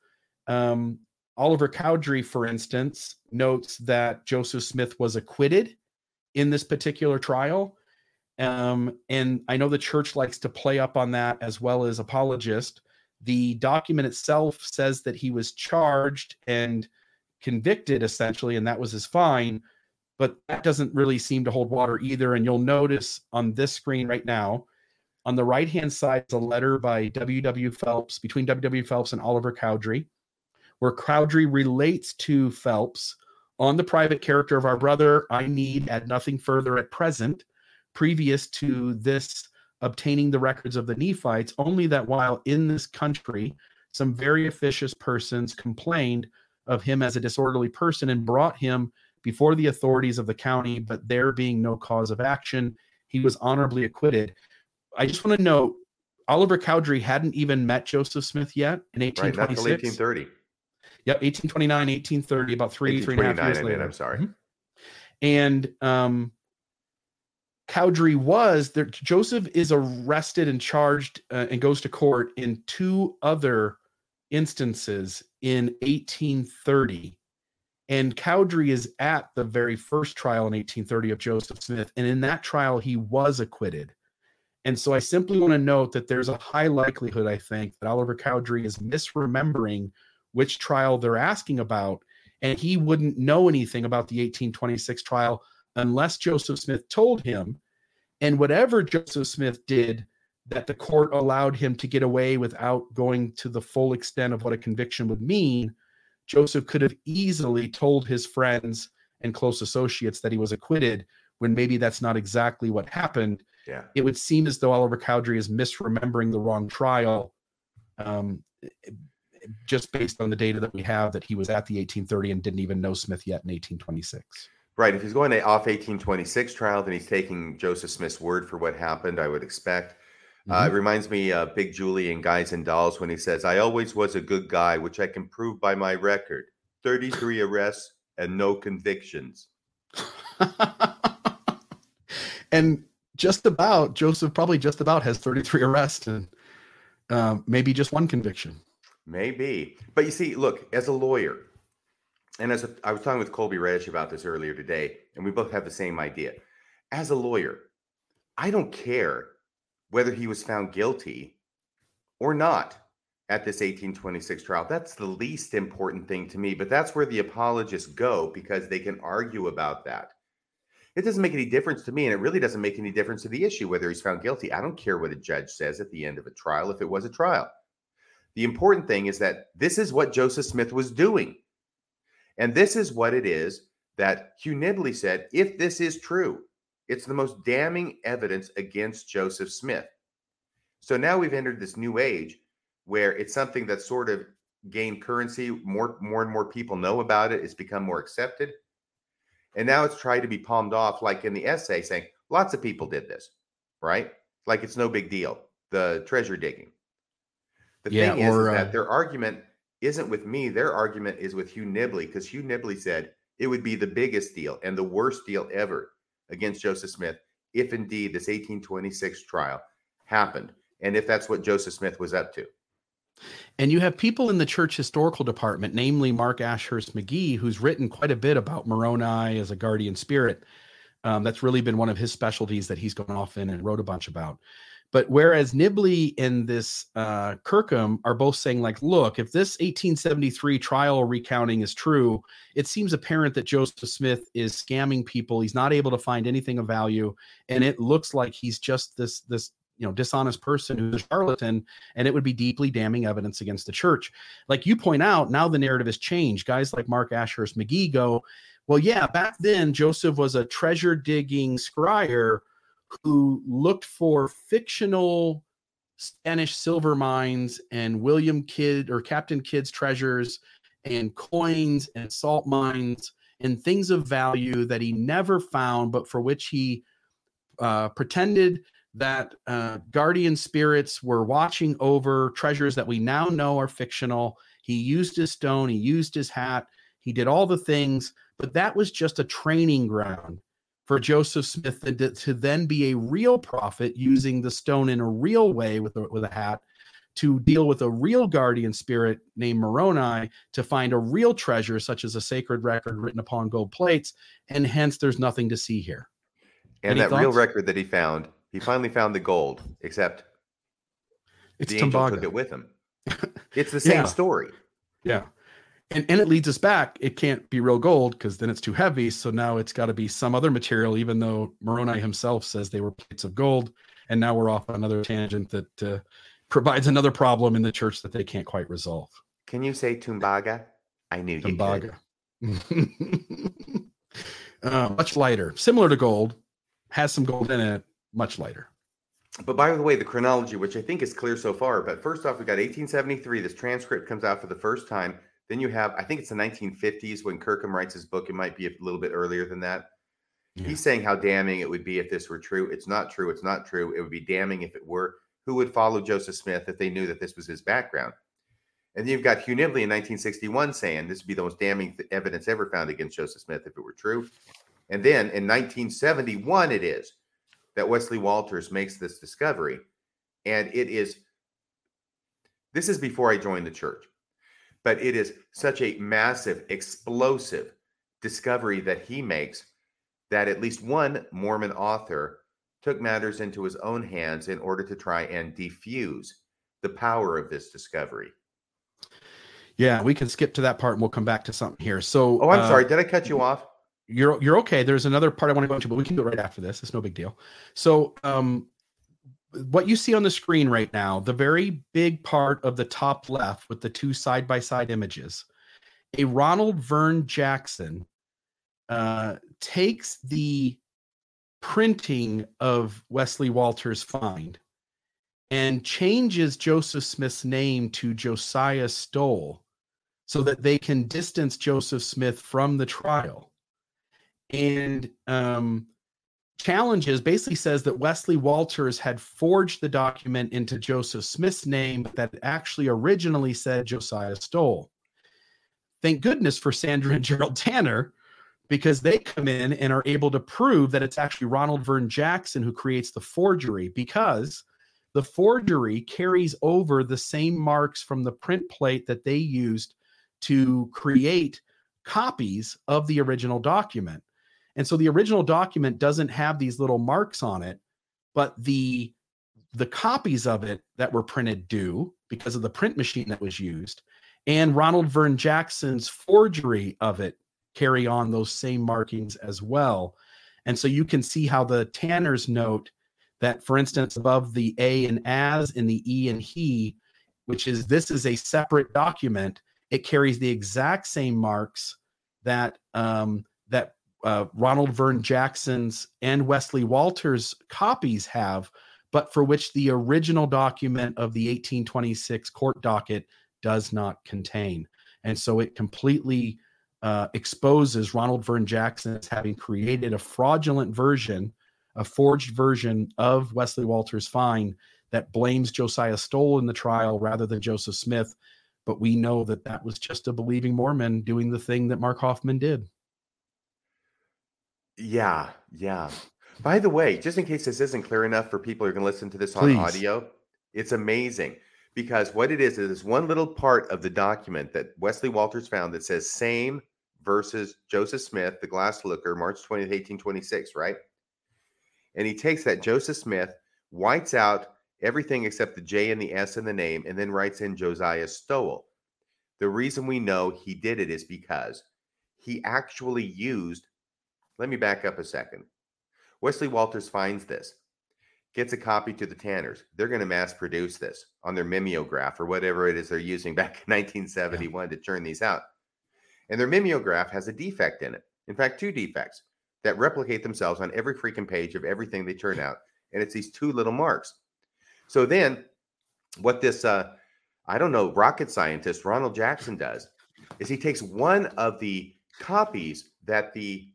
Um, Oliver Cowdery, for instance, notes that Joseph Smith was acquitted in this particular trial. Um, and I know the church likes to play up on that as well as apologist. The document itself says that he was charged and convicted essentially, and that was his fine but that doesn't really seem to hold water either. And you'll notice on this screen right now, on the right hand side is a letter by W.W. Phelps between W.W. Phelps and Oliver Cowdery, where Cowdery relates to Phelps on the private character of our brother. I need add nothing further at present, previous to this obtaining the records of the Nephites, only that while in this country, some very officious persons complained of him as a disorderly person and brought him before the authorities of the county, but there being no cause of action, he was honorably acquitted. I just want to note Oliver Cowdery hadn't even met Joseph Smith yet in 1826. Right, not till 1826. 1830. Yep, 1829, 1830, about three, three and a half years later. I'm sorry. Mhm. And um, Cowdery was there. Joseph is arrested and charged uh, and goes to court in two other instances in 1830. And Cowdery is at the very first trial in 1830 of Joseph Smith. And in that trial, he was acquitted. And so I simply want to note that there's a high likelihood, I think, that Oliver Cowdery is misremembering which trial they're asking about. And he wouldn't know anything about the 1826 trial unless Joseph Smith told him. And whatever Joseph Smith did that the court allowed him to get away without going to the full extent of what a conviction would mean, Joseph could have easily told his friends and close associates that he was acquitted when maybe that's not exactly what happened. Yeah. It would seem as though Oliver Cowdery is misremembering the wrong trial. Um, just based on the data that we have that he was at the 1830 and didn't even know Smith yet in 1826. Right. If he's going off 1826 trial, then he's taking Joseph Smith's word for what happened, I would expect. Uh, it reminds me of Big Julie in Guys and Dolls when he says, I always was a good guy, which I can prove by my record 33 arrests and no convictions. and just about Joseph probably just about has 33 arrests and um, maybe just one conviction. Maybe. But you see, look, as a lawyer, and as a, I was talking with Colby Reddish about this earlier today, and we both have the same idea. As a lawyer, I don't care whether he was found guilty or not at this 1826 trial. That's the least important thing to me, but that's where the apologists go because they can argue about that. It doesn't make any difference to me, and it really doesn't make any difference to the issue whether he's found guilty. I don't care what a judge says at the end of a trial if it was a trial. The important thing is that this is what Joseph Smith was doing. And this is what it is that Hugh Nibley said if this is true, it's the most damning evidence against Joseph Smith. So now we've entered this new age where it's something that sort of gained currency. More, more and more people know about it. It's become more accepted. And now it's tried to be palmed off, like in the essay, saying lots of people did this, right? Like it's no big deal. The treasure digging. The Yeah, thing is, or, is uh, that their argument isn't with me. Their argument is with Hugh Nibley because Hugh Nibley said it would be the biggest deal and the worst deal ever against Joseph Smith if indeed this 1826 trial happened and if that's what Joseph Smith was up to. And you have people in the church historical department, namely Mark Ashurst McGee, who's written quite a bit about Moroni as a guardian spirit. Um, that's really been one of his specialties that he's gone off in and wrote a bunch about. But whereas Nibley and this uh, Kirkham are both saying, like, look, if this 1873 trial recounting is true, it seems apparent that Joseph Smith is scamming people. He's not able to find anything of value, and it looks like he's just this this you know dishonest person who's a charlatan and it would be deeply damning evidence against the church like you point out now the narrative has changed guys like mark ashurst mcgee go well yeah back then joseph was a treasure digging scryer who looked for fictional spanish silver mines and william kidd or captain kidd's treasures and coins and salt mines and things of value that he never found but for which he uh, pretended that uh, guardian spirits were watching over treasures that we now know are fictional. He used his stone, he used his hat, he did all the things, but that was just a training ground for Joseph Smith to, to then be a real prophet using the stone in a real way with a, with a hat to deal with a real guardian spirit named Moroni to find a real treasure, such as a sacred record written upon gold plates, and hence there's nothing to see here. And Any that real record that he found, he finally found the gold, except It's the angel took it with him. It's the same Yeah. story. Yeah. And, and it leads us back. It can't be real gold because then it's too heavy. So now it's got to be some other material, even though Moroni himself says they were plates of gold. And now we're off another tangent that uh, provides another problem in the church that they can't quite resolve. Can you say Tumbaga? I knew you. Tumbaga. uh, much lighter, similar to gold, has some gold in it, much lighter. But by the way, the chronology, which I think is clear so far, but first off, we got 1873. This transcript comes out for the first time. Then you have, I think it's the 1950s when Kirkham writes his book. It might be a little bit earlier than that. Yeah. He's saying how damning it would be if this were true. It's not true. It's not true. It would be damning if it were. Who would follow Joseph Smith if they knew that this was his background? And then you've got Hugh Nibley in 1961 saying this would be the most damning th- evidence ever found against Joseph Smith if it were true. And then in 1971, it is that Wesley Walters makes this discovery. And it is, this is before I joined the church, but it is such a massive, explosive discovery that he makes that at least one Mormon author took matters into his own hands in order to try and defuse the power of this discovery. Yeah, we can skip to that part and we'll come back to something here. So, Oh, I'm uh, sorry. Did I cut you off? you're you're okay. There's another part I want to go into, but we can do it right after this. It's no big deal. So, um, what you see on the screen right now, the very big part of the top left with the two side by side images, a Ronald Vern Jackson uh, takes the printing of Wesley Walters' find and changes Joseph Smith's name to Josiah Stowell so that they can distance Joseph Smith from the trial. And um, challenges basically says that Wesley Walters had forged the document into Joseph Smith's name, that actually originally said Josiah Stowell. Thank goodness for Sandra and Gerald Tanner, because they come in and are able to prove that it's actually Ronald Vern Jackson who creates the forgery, because the forgery carries over the same marks from the print plate that they used to create copies of the original document. And so the original document doesn't have these little marks on it, but the the copies of it that were printed do because of the print machine that was used. And Ronald Vern Jackson's forgery of it carry on those same markings as well. And so you can see how the Tanner's note that, for instance, above the A and as in the E and he, which is this is a separate document, it carries the exact same marks that um, that uh, Ronald Vern Jackson's and Wesley Walters copies have, but for which the original document of the 1826 court docket does not contain. And so it completely uh, exposes Ronald Vern Jackson as having created a fraudulent version, a forged version of Wesley Walters' fine that blames Josiah Stowell in the trial rather than Joseph Smith. But we know that that was just a believing Mormon doing the thing that Mark Hofmann did. Yeah, yeah. By the way, just in case this isn't clear enough for people who are going to listen to this on Please. audio, it's amazing because what it is is one little part of the document that Wesley Walters found that says same versus Joseph Smith, the glass looker, March 20th, 1826, right? And he takes that Joseph Smith, whites out everything except the J and the S in the name, and then writes in Josiah Stowell. The reason we know he did it is because he actually used, let me back up a second. Wesley Walters finds this, gets a copy to the Tanners. They're going to mass produce this on their mimeograph or whatever it is they're using back in 1971 to churn these out. And their mimeograph has a defect in it. In fact, two defects that replicate themselves on every freaking page of everything they turn out. And it's these two little marks. So then, what this, uh, I don't know, rocket scientist Ronald Jackson does is he takes one of the copies that the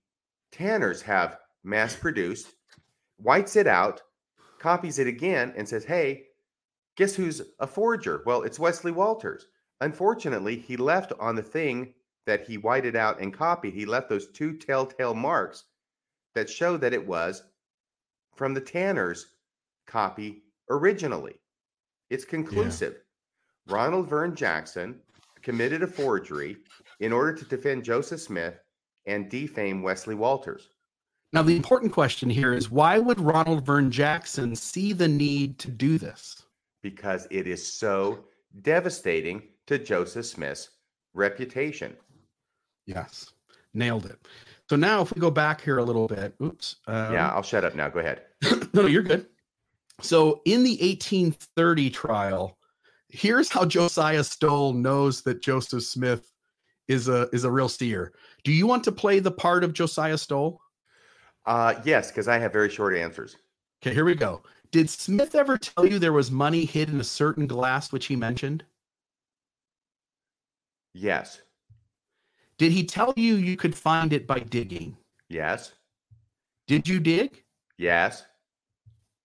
Tanners have mass produced, whites it out, copies it again, and says, Hey, guess who's a forger? Well, it's Wesley Walters. Unfortunately, he left on the thing that he whited out and copied, he left those two telltale marks that show that it was from the Tanner's copy originally. It's conclusive. Ronald Vern Jackson committed a forgery in order to defend Joseph Smith and defame Wesley Walters. Now, the important question here is why would Ronald Vern Jackson see the need to do this? because it is so devastating to Joseph Smith's reputation. Yes, nailed it. So now, if we go back here a little bit, oops. Um, yeah, I'll shut up now. Go ahead. no, no, you're good. So in the 1830 trial, here's how Josiah Stowell knows that Joseph Smith is a is a real seer. Do you want to play the part of Josiah Stowell? Uh, yes, because I have very short answers. Okay, here we go. Did Smith ever tell you there was money hid in a certain glass which he mentioned? Yes. Did he tell you you could find it by digging? Yes. Did you dig? Yes.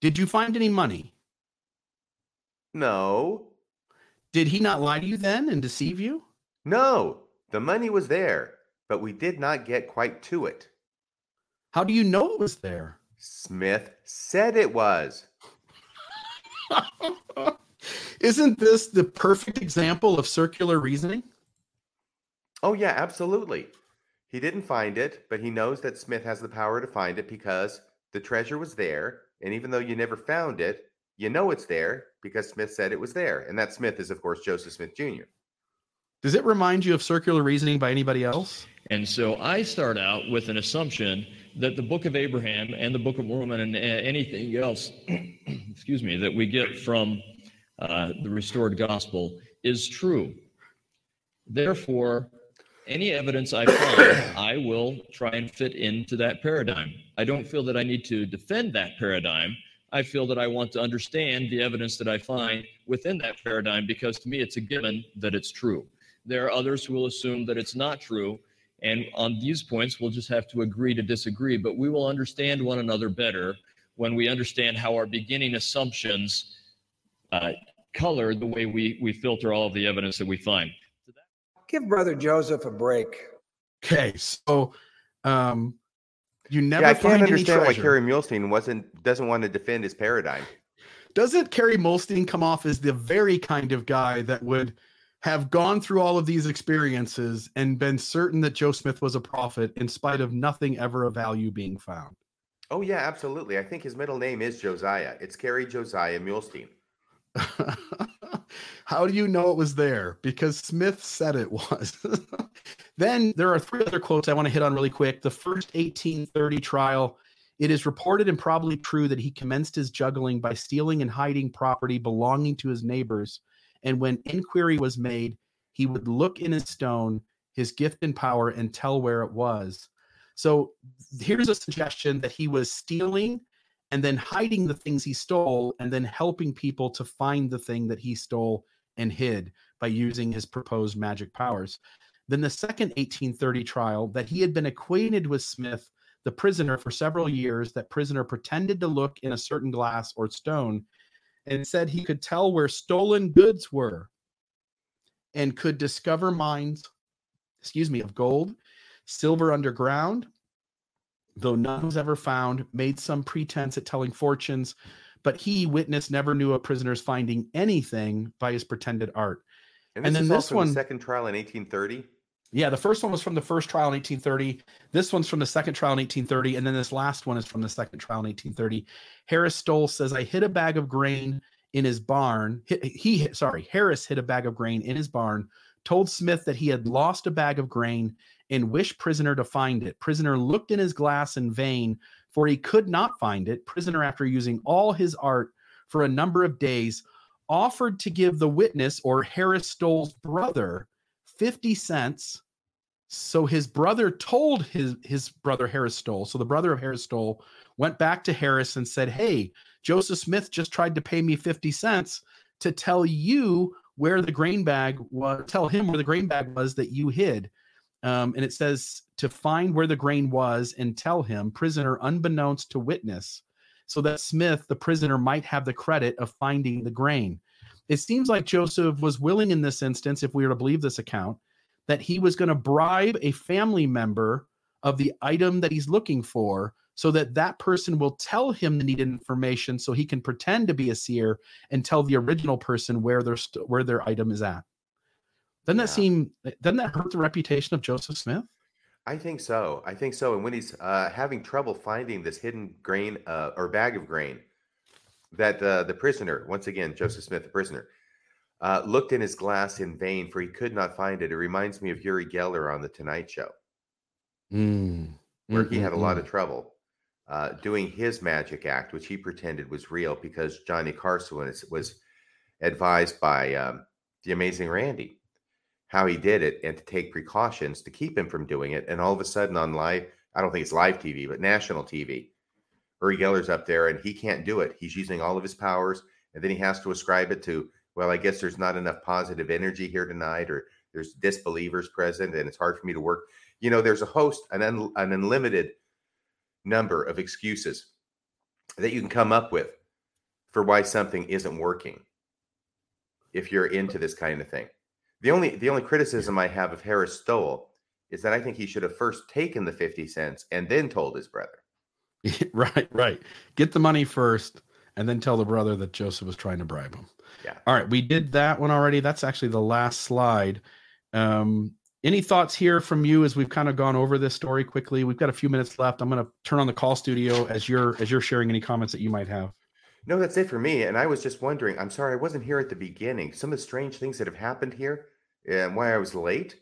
Did you find any money? No. Did he not lie to you then and deceive you? No. The money was there, but we did not get quite to it. How do you know it was there? Smith said it was. Isn't this the perfect example of circular reasoning? Oh, yeah, absolutely. He didn't find it, but he knows that Smith has the power to find it because the treasure was there. And even though you never found it, you know it's there because Smith said it was there. And that Smith is, of course, Joseph Smith Jr. Does it remind you of circular reasoning by anybody else? And so I start out with an assumption that the book of Abraham and the book of Mormon and uh, anything else, excuse me, that we get from uh, the restored gospel is true. Therefore, any evidence I find, I will try and fit into that paradigm. I don't feel that I need to defend that paradigm. I feel that I want to understand the evidence that I find within that paradigm because to me it's a given that it's true. There are others who will assume that it's not true. And on these points, we'll just have to agree to disagree, but we will understand one another better when we understand how our beginning assumptions uh, color the way we, we filter all of the evidence that we find. Give Brother Joseph a break. Okay, so um, you never yeah, I can't any understand why treasure. Kerry Muhlestein wasn't doesn't want to defend his paradigm. Doesn't Kerry Muhlestein come off as the very kind of guy that would have gone through all of these experiences and been certain that Joe Smith was a prophet in spite of nothing ever of value being found? Oh yeah, absolutely. I think his middle name is Josiah. It's Kerry Josiah Muhlestein. How do you know it was there? Because Smith said it was. then there are three other quotes I want to hit on really quick. The first 1830 trial It is reported and probably true that he commenced his juggling by stealing and hiding property belonging to his neighbors. And when inquiry was made, he would look in his stone, his gift and power, and tell where it was. So here's a suggestion that he was stealing and then hiding the things he stole and then helping people to find the thing that he stole and hid by using his proposed magic powers. Then the second 1830 trial that he had been acquainted with Smith, the prisoner, for several years. That prisoner pretended to look in a certain glass or stone and said he could tell where stolen goods were and could discover mines, excuse me, of gold, silver underground, though none was ever found, made some pretense at telling fortunes, but he, witness, never knew a prisoner's finding anything by his pretended art. And, And this then is this also one- the second trial in 1830. Yeah, the first one was from the first trial in 1830. This one's from the second trial in 1830. And then this last one is from the second trial in 1830. Harris Stowell says, I hid a bag of grain in his barn. He, he sorry, Harris hid a bag of grain in his barn, told Smith that he had lost a bag of grain and wished prisoner to find it. Prisoner looked in his glass in vain, for he could not find it. Prisoner, after using all his art for a number of days, offered to give the witness or Harris Stowell's brother 50 cents. So his brother told his his brother Harris Stowell. So the brother of Harris Stowell went back to Harris and said, "Hey, Joseph Smith just tried to pay me 50 cents to tell you where the grain bag was, tell him where the grain bag was that you hid." Um, and it says to find where the grain was and tell him, prisoner, unbeknownst to witness, so that Smith, the prisoner, might have the credit of finding the grain. It seems like Joseph was willing in this instance, if we were to believe this account, that he was going to bribe a family member of the item that he's looking for so that that person will tell him the needed information so he can pretend to be a seer and tell the original person where their st- where their item is at. Doesn't that seem doesn't that hurt the reputation of Joseph Smith? I think so. I think so. And when he's uh, having trouble finding this hidden grain uh, or bag of grain, that uh, the prisoner, once again, Joseph Smith, the prisoner, uh, looked in his glass in vain, for he could not find it. It reminds me of Uri Geller on The Tonight Show, where he had a lot of trouble uh, doing his magic act, which he pretended was real because Johnny Carson was, was advised by um, the amazing Randi how he did it and to take precautions to keep him from doing it. And all of a sudden on live, I don't think it's live TV, but national TV, Uri Geller's up there and he can't do it. He's using all of his powers and then he has to ascribe it to, well, I guess there's not enough positive energy here tonight or there's disbelievers present and it's hard for me to work. You know, there's a host, an, un, an unlimited number of excuses that you can come up with for why something isn't working if you're into this kind of thing. The only the only criticism I have of Harris Stowell is that I think he should have first taken the 50 cents and then told his brother. right, right. Get the money first and then tell the brother that Joseph was trying to bribe him. Yeah. All right, we did that one already. That's actually the last slide. Um, any thoughts here from you as we've kind of gone over this story quickly? We've got a few minutes left. I'm going to turn on the call studio as you're as you're sharing any comments that you might have. No, that's it for me. And I was just wondering, I'm sorry I wasn't here at the beginning. Some of the strange things that have happened here and why I was late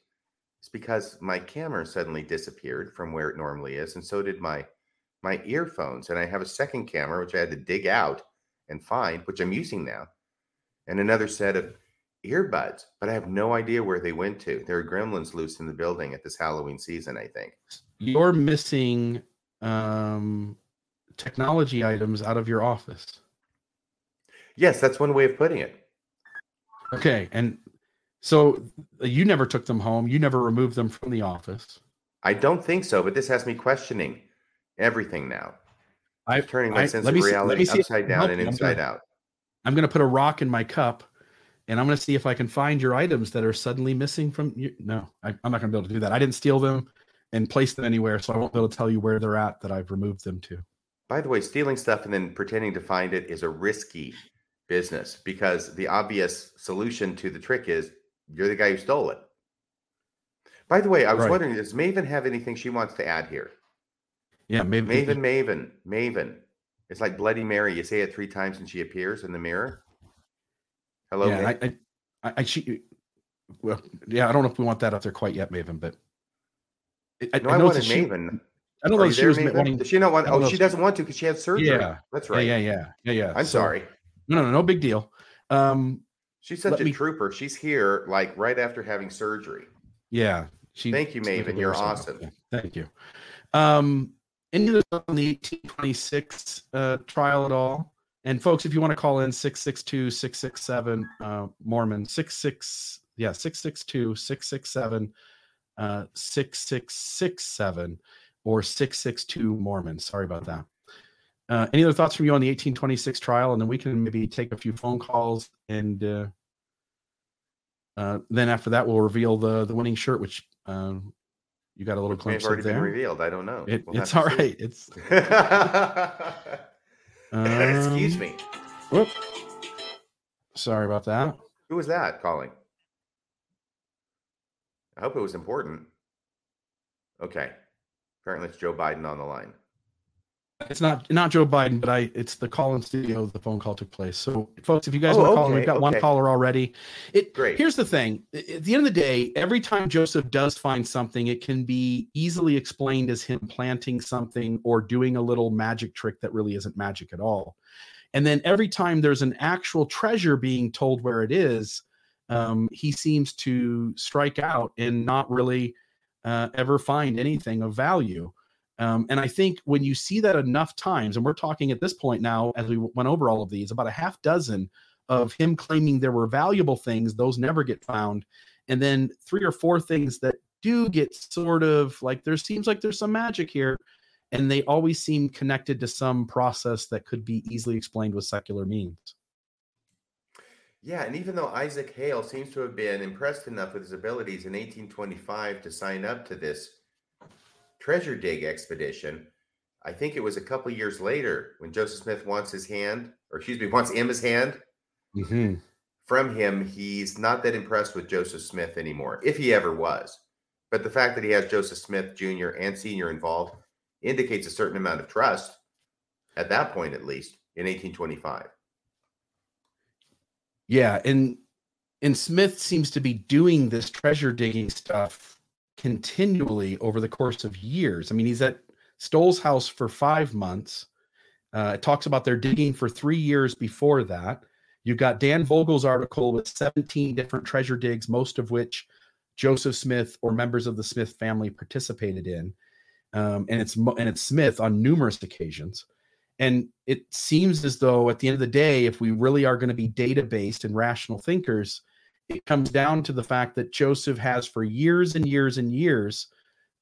is because my camera suddenly disappeared from where it normally is, and so did my my earphones. And I have a second camera which I had to dig out and find, which I'm using now, and another set of earbuds, but I have no idea where they went to. There are gremlins loose in the building at this Halloween season, I think. You're missing um, technology items out of your office. Yes, that's one way of putting it. Okay, and so you never took them home. You never removed them from the office. I don't think so, but this has me questioning everything now. I'm Turning my I- sense of see- reality upside down and inside gonna- out. I'm going to put a rock in my cup, and I'm going to see if I can find your items that are suddenly missing from you. No, I, I'm not going to be able to do that. I didn't steal them and place them anywhere, so I won't be able to tell you where they're at that I've removed them to. By the way, stealing stuff and then pretending to find it is a risky business because the obvious solution to the trick is you're the guy who stole it. By the way, I was Right. wondering, does Maven have anything she wants to add here? Yeah, maybe. Maven, Maven, Maven. It's like Bloody Mary. You say it three times and she appears in the mirror. Hello, yeah, I, I, I, she, well, yeah, I don't know if we want that up there quite yet, Maven, but I, no, I I, know wanted she- Maven. I don't Are know if she there, was Maven? wanting. Does she not want? Oh, she doesn't want to because she had surgery. Yeah. that's right. yeah, yeah, yeah, yeah. I'm So- sorry. No, no, no big deal. Um, She's such a me- trooper. She's here like right after having surgery. yeah. She. Thank you, Maven. You're awesome. Thank you. Um, any of on the 1826 uh, trial at all? And folks, if you want to call in 662 667 uh, Mormon, 66, yeah, 662 667 uh, 6667 or 662 Mormon. Sorry about that. Uh, any other thoughts from you on the 1826 trial? And then we can maybe take a few phone calls and uh, uh, then after that, we'll reveal the the winning shirt, which um, you got a little Which glimpse already of been revealed. I don't know. It, We'll it's all see. It's Excuse um, me. Whoop. Sorry about that. Who was that calling? I hope it was important. Okay. Apparently it's Joe Biden on the line. It's not not Joe Biden, but I it's the call in studio. The phone call took place. So, folks, if you guys Oh, want to call, in, okay, we've got one caller already. It Great. Here's the thing: at the end of the day, every time Joseph does find something, it can be easily explained as him planting something or doing a little magic trick that really isn't magic at all. And then every time there's an actual treasure being told where it is, um, he seems to strike out and not really uh, ever find anything of value. Um, and I think when you see that enough times, and we're talking at this point now, as we went over all of these, about a half dozen of him claiming there were valuable things, those never get found. And then three or four things that do get sort of like there seems like there's some magic here. And they always seem connected to some process that could be easily explained with secular means. Yeah, and even though Isaac Hale seems to have been impressed enough with his abilities in 1825 to sign up to this treasure dig expedition, I think it was a couple years later when Joseph Smith wants his hand, or excuse me, wants Emma's hand Mm-hmm. from him. He's not that impressed with Joseph Smith anymore, if he ever was. But the fact that he has Joseph Smith Jr. and Sr. involved indicates a certain amount of trust at that point, at least in 1825. Yeah, and and Smith seems to be doing this treasure digging stuff continually over the course of years. I mean, he's at Stowell's house for five months. Uh, it talks about their digging for three years before that. You've got Dan Vogel's article with 17 different treasure digs, most of which Joseph Smith or members of the Smith family participated in, um, and it's and it's Smith on numerous occasions. And it seems as though at the end of the day, if we really are going to be data based and rational thinkers, it comes down to the fact that Joseph has for years and years and years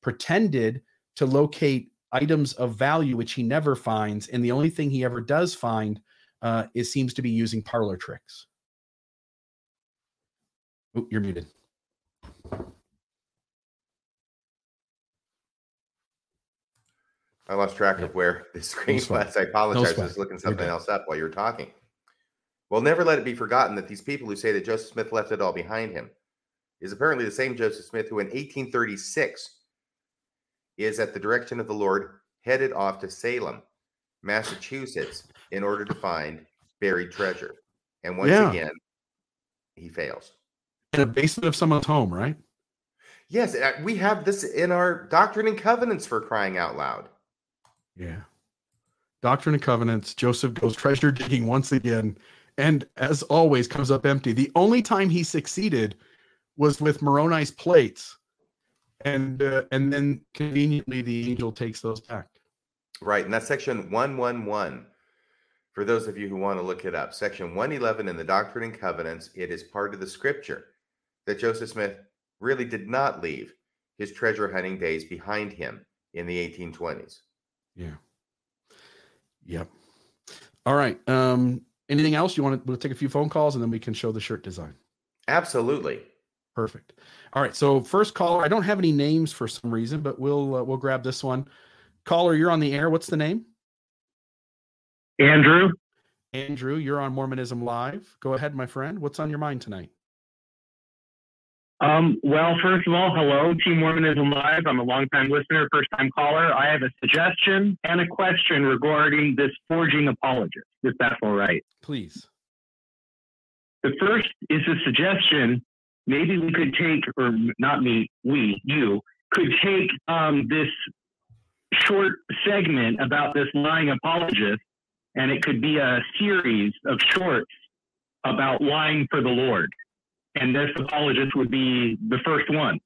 pretended to locate items of value which he never finds. And the only thing he ever does find uh, is seems to be using parlor tricks. Oop, you're muted. I lost track of where the screen sweat. was. I apologize. I was looking something else up while you were talking. Well, never let it be forgotten that these people who say that Joseph Smith left it all behind him is apparently the same Joseph Smith who in 1836 is at the direction of the Lord headed off to Salem, Massachusetts, in order to find buried treasure. And once Yeah. again, he fails. In a basement of someone's home, right? Yes, uh, we have this in our Doctrine and Covenants for crying out loud. Yeah. Doctrine and Covenants, Joseph goes treasure digging once again, and as always, comes up empty. The only time he succeeded was with Moroni's plates, and uh, and then conveniently the angel takes those back. Right, and that's section 111. For those of you who want to look it up, section 111 in the Doctrine and Covenants, it is part of the scripture that Joseph Smith really did not leave his treasure hunting days behind him in the 1820s. Yeah. Yep. All right. Um, anything else you want to we'll take a few phone calls and then we can show the shirt design. Absolutely. Perfect. All right. So first caller, I don't have any names for some reason, but we'll uh, we'll grab this one. Caller, you're on the air. What's the name? Andrew, Andrew, you're on Mormonism Live. Go ahead, my friend. What's on your mind tonight? Um, well, first of all, hello, Team Mormonism Live. I'm a longtime listener, first time caller. I have a suggestion and a question regarding this forging apologist, if that's all right. Please. The first is a suggestion. Maybe we could take, or not me, we, you, could take um, this short segment about this lying apologist, and it could be a series of shorts about lying for the Lord. And this apologist would be the first one.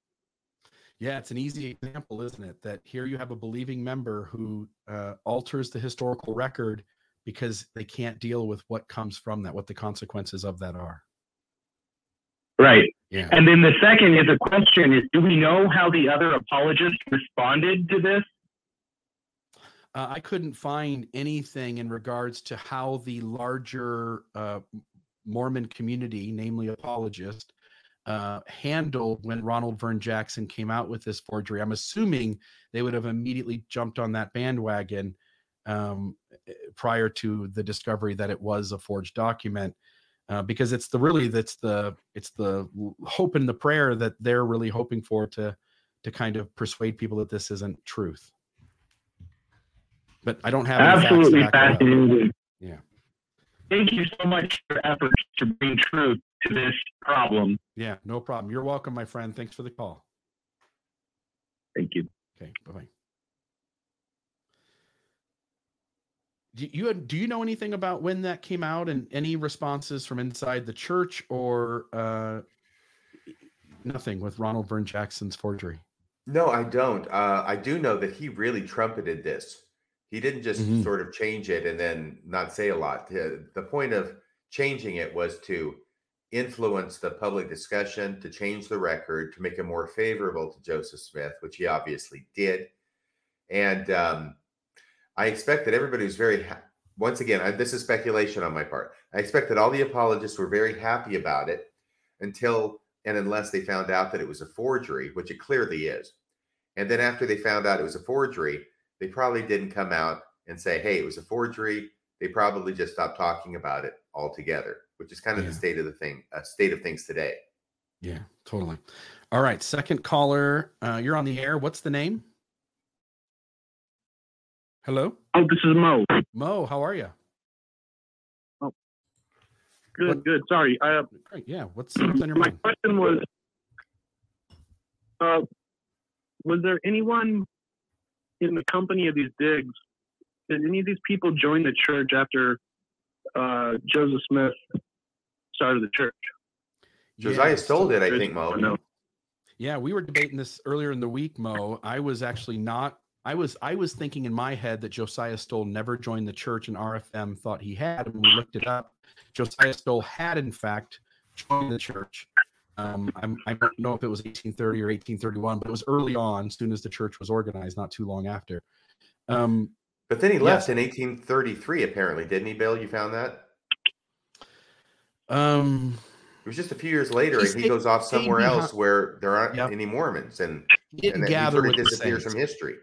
Yeah, it's an easy example, isn't it? That here you have a believing member who uh, alters the historical record because they can't deal with what comes from that, what the consequences of that are. Right. Yeah. And then the second is a question is do we know how the other apologists responded to this? Uh, I couldn't find anything in regards to how the larger uh, Mormon community, namely apologist, uh, handled when Ronald Vern Jackson came out with this forgery. I'm assuming they would have immediately jumped on that bandwagon um, eh, prior to the discovery that it was a forged document. Uh, because it's the really that's the it's the hope and the prayer that they're really hoping for to to kind of persuade people that this isn't truth. But I don't have any facts to Absolutely back that up. fascinating. Yeah. Thank you so much for your efforts to bring truth to this problem. Yeah, no problem. You're welcome, my friend. Thanks for the call. Thank you. Okay, bye bye. Do you do you know anything about when that came out and any responses from inside the church or uh, nothing with Ronald Vern Jackson's forgery? No, I don't. Uh, I do know that he really trumpeted this. He didn't just Mhm. sort of change it and then not say a lot. The, the point of changing it was to influence the public discussion, to change the record, to make it more favorable to Joseph Smith, which he obviously did. And um, I expect that everybody was very, ha- once again, I, this is speculation on my part. I expect that all the apologists were very happy about it until and unless they found out that it was a forgery, which it clearly is. And then after they found out it was a forgery, they probably didn't come out and say, hey, it was a forgery. They probably just stopped talking about it altogether, which is kind of Yeah. the state of the thing, uh, state of things today. Yeah, totally. All right, second caller, uh, you're on the air. What's the name? Hello, Oh, this is Mo. Mo. How are you? Oh, good, What- good. Sorry. I, Great. Yeah. What's, what's on your my mind? question was uh, Was there anyone in the company of these digs? Did any of these people join the church after uh, Joseph Smith started the church? Josiah Yeah, stole it, I think, Mo. no? Yeah, we were debating this earlier in the week, Mo. I was actually not. I was I was thinking in my head that Josiah Stowell never joined the church, and RFM thought he had. And we looked it up. Josiah Stowell had, in fact, joined the church. Um, I'm, I don't know if it was 1830 or 1831, but it was early on, as soon as the church was organized, not too long after. Um, But then he left in 1833, apparently, didn't he, Bill? You found that? um, It was just a few years later, and he goes off somewhere else where there aren't Yep. any Mormons, and, he didn't and then he gather sort of disappears from history.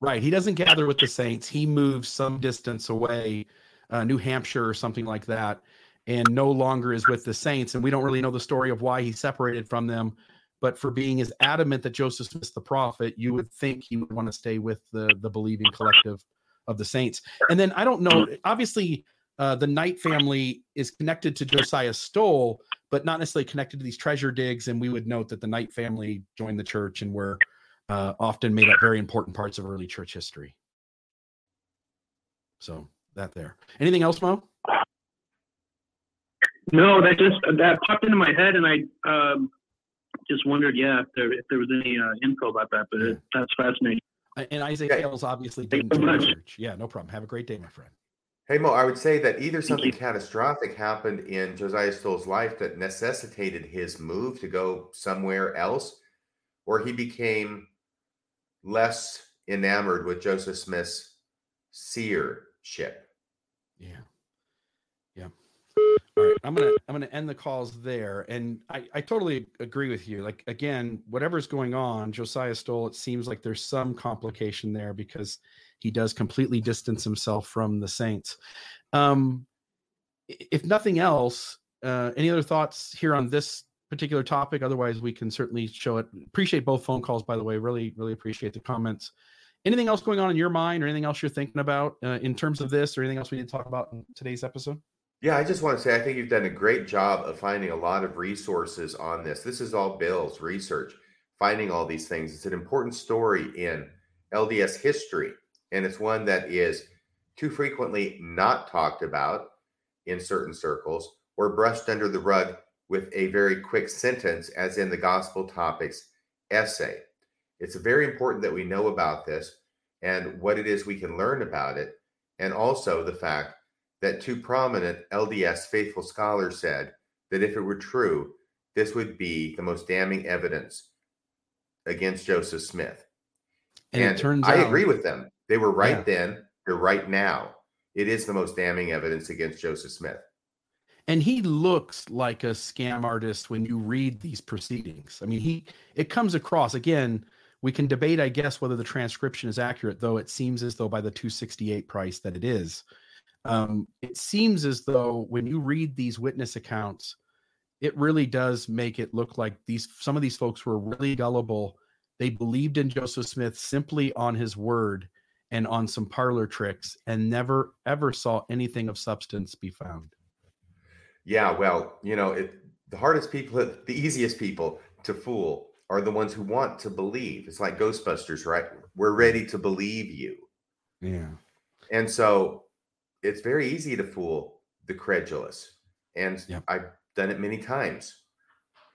Right. He doesn't gather with the Saints. He moves some distance away, uh, New Hampshire or something like that, and no longer is with the Saints. And we don't really know the story of why he separated from them. But for being as adamant that Joseph Smith's the prophet, you would think he would want to stay with the the believing collective of the Saints. And then I don't know. Obviously, uh, the Knight family is connected to Josiah Stowell, but not necessarily connected to these treasure digs. And we would note that the Knight family joined the church and were uh, often made up very important parts of early church history. So that there. Anything else, Mo? No, that just that popped into my head, and I um, just wondered, yeah, if there if there was any uh, info about that. But it, that's fascinating. Uh, And Isaac Yeah. Hales obviously didn't you join the much. church. Yeah, no problem. Have a great day, my friend. Hey Mo, I would say that either something catastrophic happened in Josiah Stowell's life that necessitated his move to go somewhere else, or he became less enamored with Joseph Smith's seership. Yeah. Yeah. All right. I'm gonna I'm gonna end the calls there. And I, I totally agree with you. Like again, whatever's going on, Josiah Stowell, it seems like there's some complication there because he does completely distance himself from the saints. Um if nothing else, uh any other thoughts here on this particular topic? Otherwise, we can certainly show it. Appreciate both phone calls, by the way. Really, really appreciate the comments. Anything else going on in your mind or anything else you're thinking about uh, in terms of this or anything else we need to talk about in today's episode? Yeah, I just want to say I think you've done a great job of finding a lot of resources on this. This is all Bill's research, finding all these things. It's an important story in LDS history, and it's one that is too frequently not talked about in certain circles or brushed under the rug with a very quick sentence, as in the Gospel Topics essay. It's very important that we know about this and what it is we can learn about it, and also the fact that two prominent LDS faithful scholars said that if it were true, this would be the most damning evidence against Joseph Smith. And, And, it turns out I out agree with them. They were right Yeah. then, they're right now. It is the most damning evidence against Joseph Smith. and he looks like a scam artist when you read these proceedings. I mean, he it comes across again. We can debate, I guess, whether the transcription is accurate, though it seems as though by the 268 price that it is. Um, it seems as though when you read these witness accounts, it really does make it look like these some of these folks were really gullible. They believed in Joseph Smith simply on his word and on some parlor tricks, and never ever saw anything of substance be found. Yeah, well, you know, it, the hardest people, the easiest people to fool are the ones who want to believe. It's like Ghostbusters, right? We're ready to believe you. Yeah. And so it's very easy to fool the credulous. And Yep. I've done it many times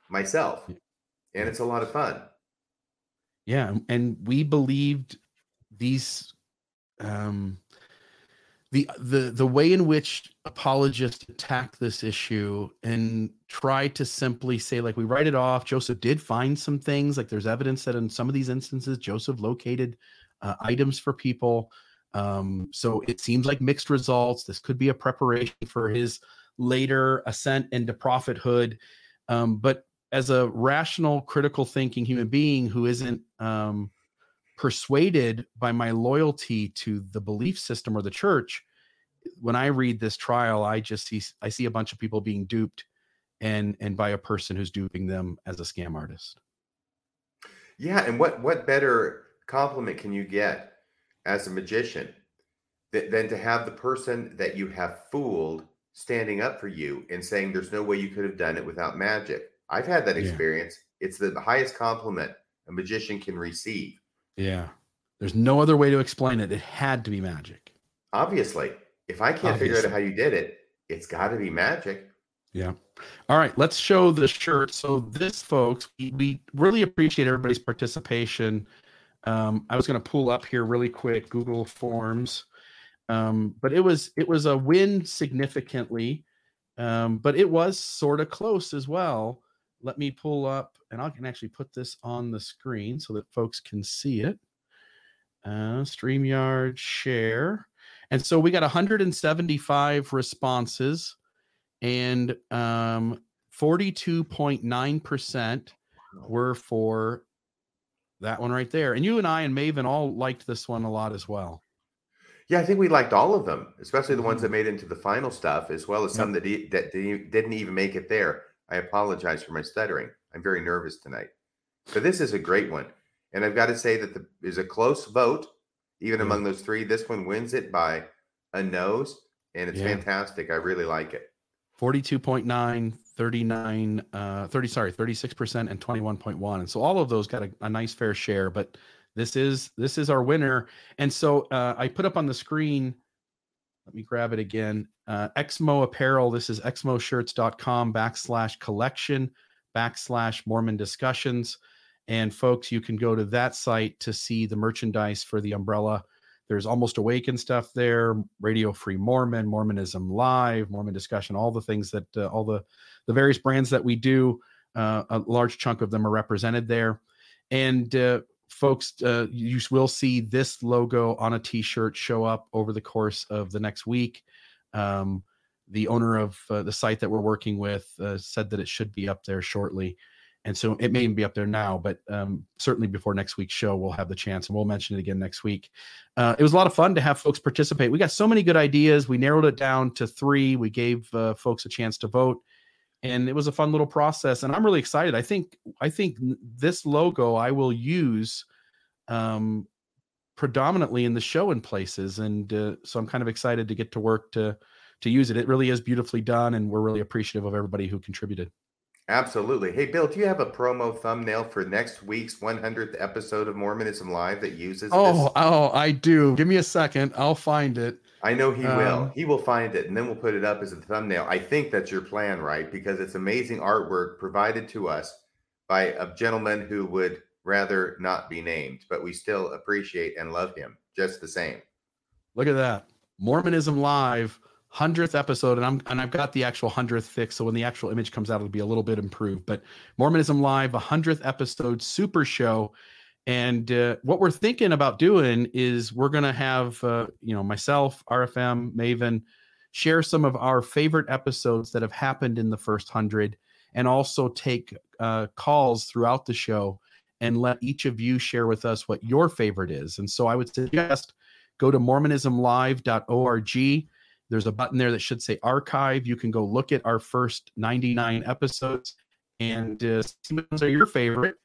myself. And it's a lot of fun. Yeah, and- and we believed these um the the the way in which apologists attack this issue and try to simply say like we write it off joseph did find some things like there's evidence that in some of these instances joseph located uh, items for people um so it seems like mixed results. This could be a preparation for his later ascent into prophethood. Um but as a rational critical thinking human being who isn't um persuaded by my loyalty to the belief system or the church when i read this trial i just see i see a bunch of people being duped and and by a person who's duping them as a scam artist. Yeah, and what what better compliment can you get as a magician th- than to have the person that you have fooled standing up for you and saying there's no way you could have done it without magic. I've had that Yeah. experience. It's the, highest compliment a magician can receive. yeah there's no other way to explain it it had to be magic Obviously, if I can't figure out how you did it, it's got to be magic. Yeah. All right, let's show the shirt. So this, folks, we, we really appreciate everybody's participation. Um, I was going to pull up here really quick Google Forms, um, but it was it was a win significantly, um, but it was sort of close as well. Let me pull up, and I can actually put this on the screen so that folks can see it. Uh, Streamyard share, and so we got 175 responses and um 42.9% were for that one right there. And you and I and Maven all liked this one a lot as well. Yeah, I think we liked all of them, especially the ones that made it into the final stuff, as well as Mm-hmm. Yep. some that e- that didn't didn't even make it there. I apologize for my stuttering. I'm very nervous tonight, but this is a great one, and I've got to say that the is a close vote, even Yeah. among those three. This one wins it by a nose, and it's Yeah. fantastic. I really like it. 42.9, 39, uh 30, sorry, 36% and 21.1. And so all of those got a, a nice fair share, but this is this is our winner. And so uh I put up on the screen let me grab it again. Uh, Exmo Apparel. This is exmoshirts.com backslash collection backslash Mormon discussions. And folks, you can go to that site to see the merchandise for the umbrella. There's almost awakened stuff there, Radio Free Mormon, Mormonism Live, Mormon discussion, all the things that uh, all the the various brands that we do. Uh, a large chunk of them are represented there. And uh, folks, uh, you will see this logo on a T-shirt show up over the course of the next week. Um, the owner of uh, the site that we're working with uh, said that it should be up there shortly, and so it may even be up there now, but um, certainly before next week's show, we'll have the chance, and we'll mention it again next week. Uh, it was a lot of fun to have folks participate. We got so many good ideas. We narrowed it down to three. We gave uh, folks a chance to vote and it was a fun little process and i'm really excited i think i think this logo i will use um predominantly in the show in places and uh, so i'm kind of excited to get to work to to use it it really is beautifully done and we're really appreciative of everybody who contributed Absolutely. Hey, Bill, do you have a promo thumbnail for next week's 100th episode of Mormonism Live that uses Oh, this? oh, I do. Give me a second. I'll find it. I know he will. Um, He will find it and then we'll put it up as a thumbnail. I think that's your plan, right? Because it's amazing artwork provided to us by a gentleman who would rather not be named, but we still appreciate and love him just the same. Look at that. Mormonism Live, 100th episode. And I'm and I've got the actual 100th fix. So when the actual image comes out, it'll be a little bit improved. But Mormonism Live, a 100th episode super show. And uh, what we're thinking about doing is we're to have, uh, you know, myself, RFM, Maven, share some of our favorite episodes that have happened in the first 100 and also take uh, calls throughout the show and let each of you share with us what your favorite is. And so I would suggest go to mormonismlive.org. There's a button there that should say archive. You can go look at our first 99 episodes and uh, see which ones are your favorite.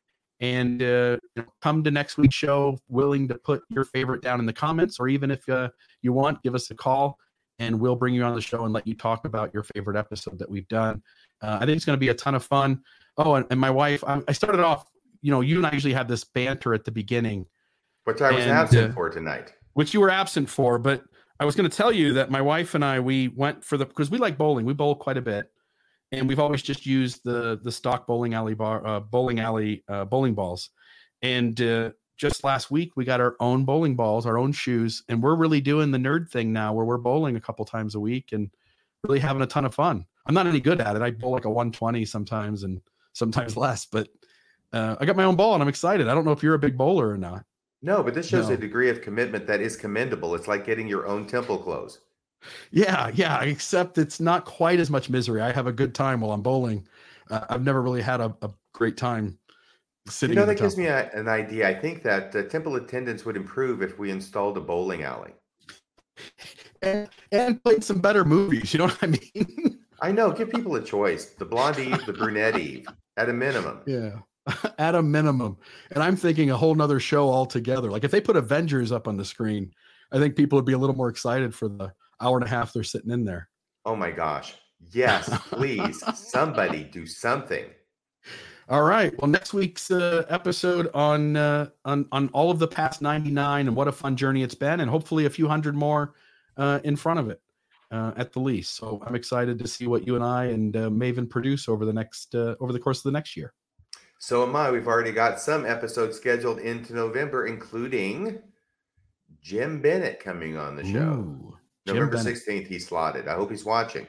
And uh, you know, come to next week's show willing to put your favorite down in the comments, or even if uh, you want, give us a call and we'll bring you on the show and let you talk about your favorite episode that we've done. Uh, I think it's going to be a ton of fun. Oh, and, and my wife, I, I started off, you know, you and I usually have this banter at the beginning Which I was And, absent uh, for tonight. which you were absent for. But I was going to tell you that my wife and I we went for the because we like bowling. We bowl quite a bit, and we've always just used the the stock bowling alley bar uh, bowling alley uh, bowling balls. And uh, just last week we got our own bowling balls, our own shoes, and we're really doing the nerd thing now, where we're bowling a couple times a week and really having a ton of fun. I'm not any good at it. I bowl like a 120 sometimes and sometimes less, but uh, I got my own ball and I'm excited. I don't know if you're a big bowler or not. No, but this shows No. a degree of commitment that is commendable. It's like getting your own temple clothes. Yeah, yeah. Except it's not quite as much misery. I have a good time while I'm bowling. Uh, I've never really had a, a great time sitting. You know, that gives me a, an idea. I think that uh, temple attendance would improve if we installed a bowling alley. and, and played some better movies. You know what I mean? I know. Give people a choice: the blonde Eve, the brunette Eve, at a minimum. yeah, at a minimum. And I'm thinking a whole nother show altogether. Like if they put Avengers up on the screen, I think people would be a little more excited for the hour and a half they're sitting in there. Oh my gosh! Yes, please, somebody do something. All right. Well, next week's uh, episode on uh, on on all of the past 99 and what a fun journey it's been, and hopefully a few hundred more uh, in front of it uh, at the least. So I'm excited to see what you and I and uh, Maven produce over the next uh, over the course of the next year. So am I. We've already got some episodes scheduled into November, including Jim Bennett coming on the show. Ooh, November 16th, he's slotted. I hope he's watching.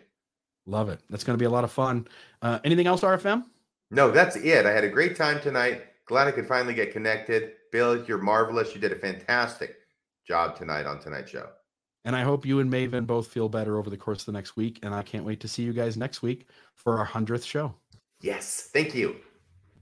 Love it. That's going to be a lot of fun. Uh, anything else, RFM? No, that's it. I had a great time tonight. Glad I could finally get connected. Bill, you're marvelous. You did a fantastic job tonight on tonight's show. And I hope you and Maven both feel better over the course of the next week. And I can't wait to see you guys next week for our hundredth show. Yes. Thank you.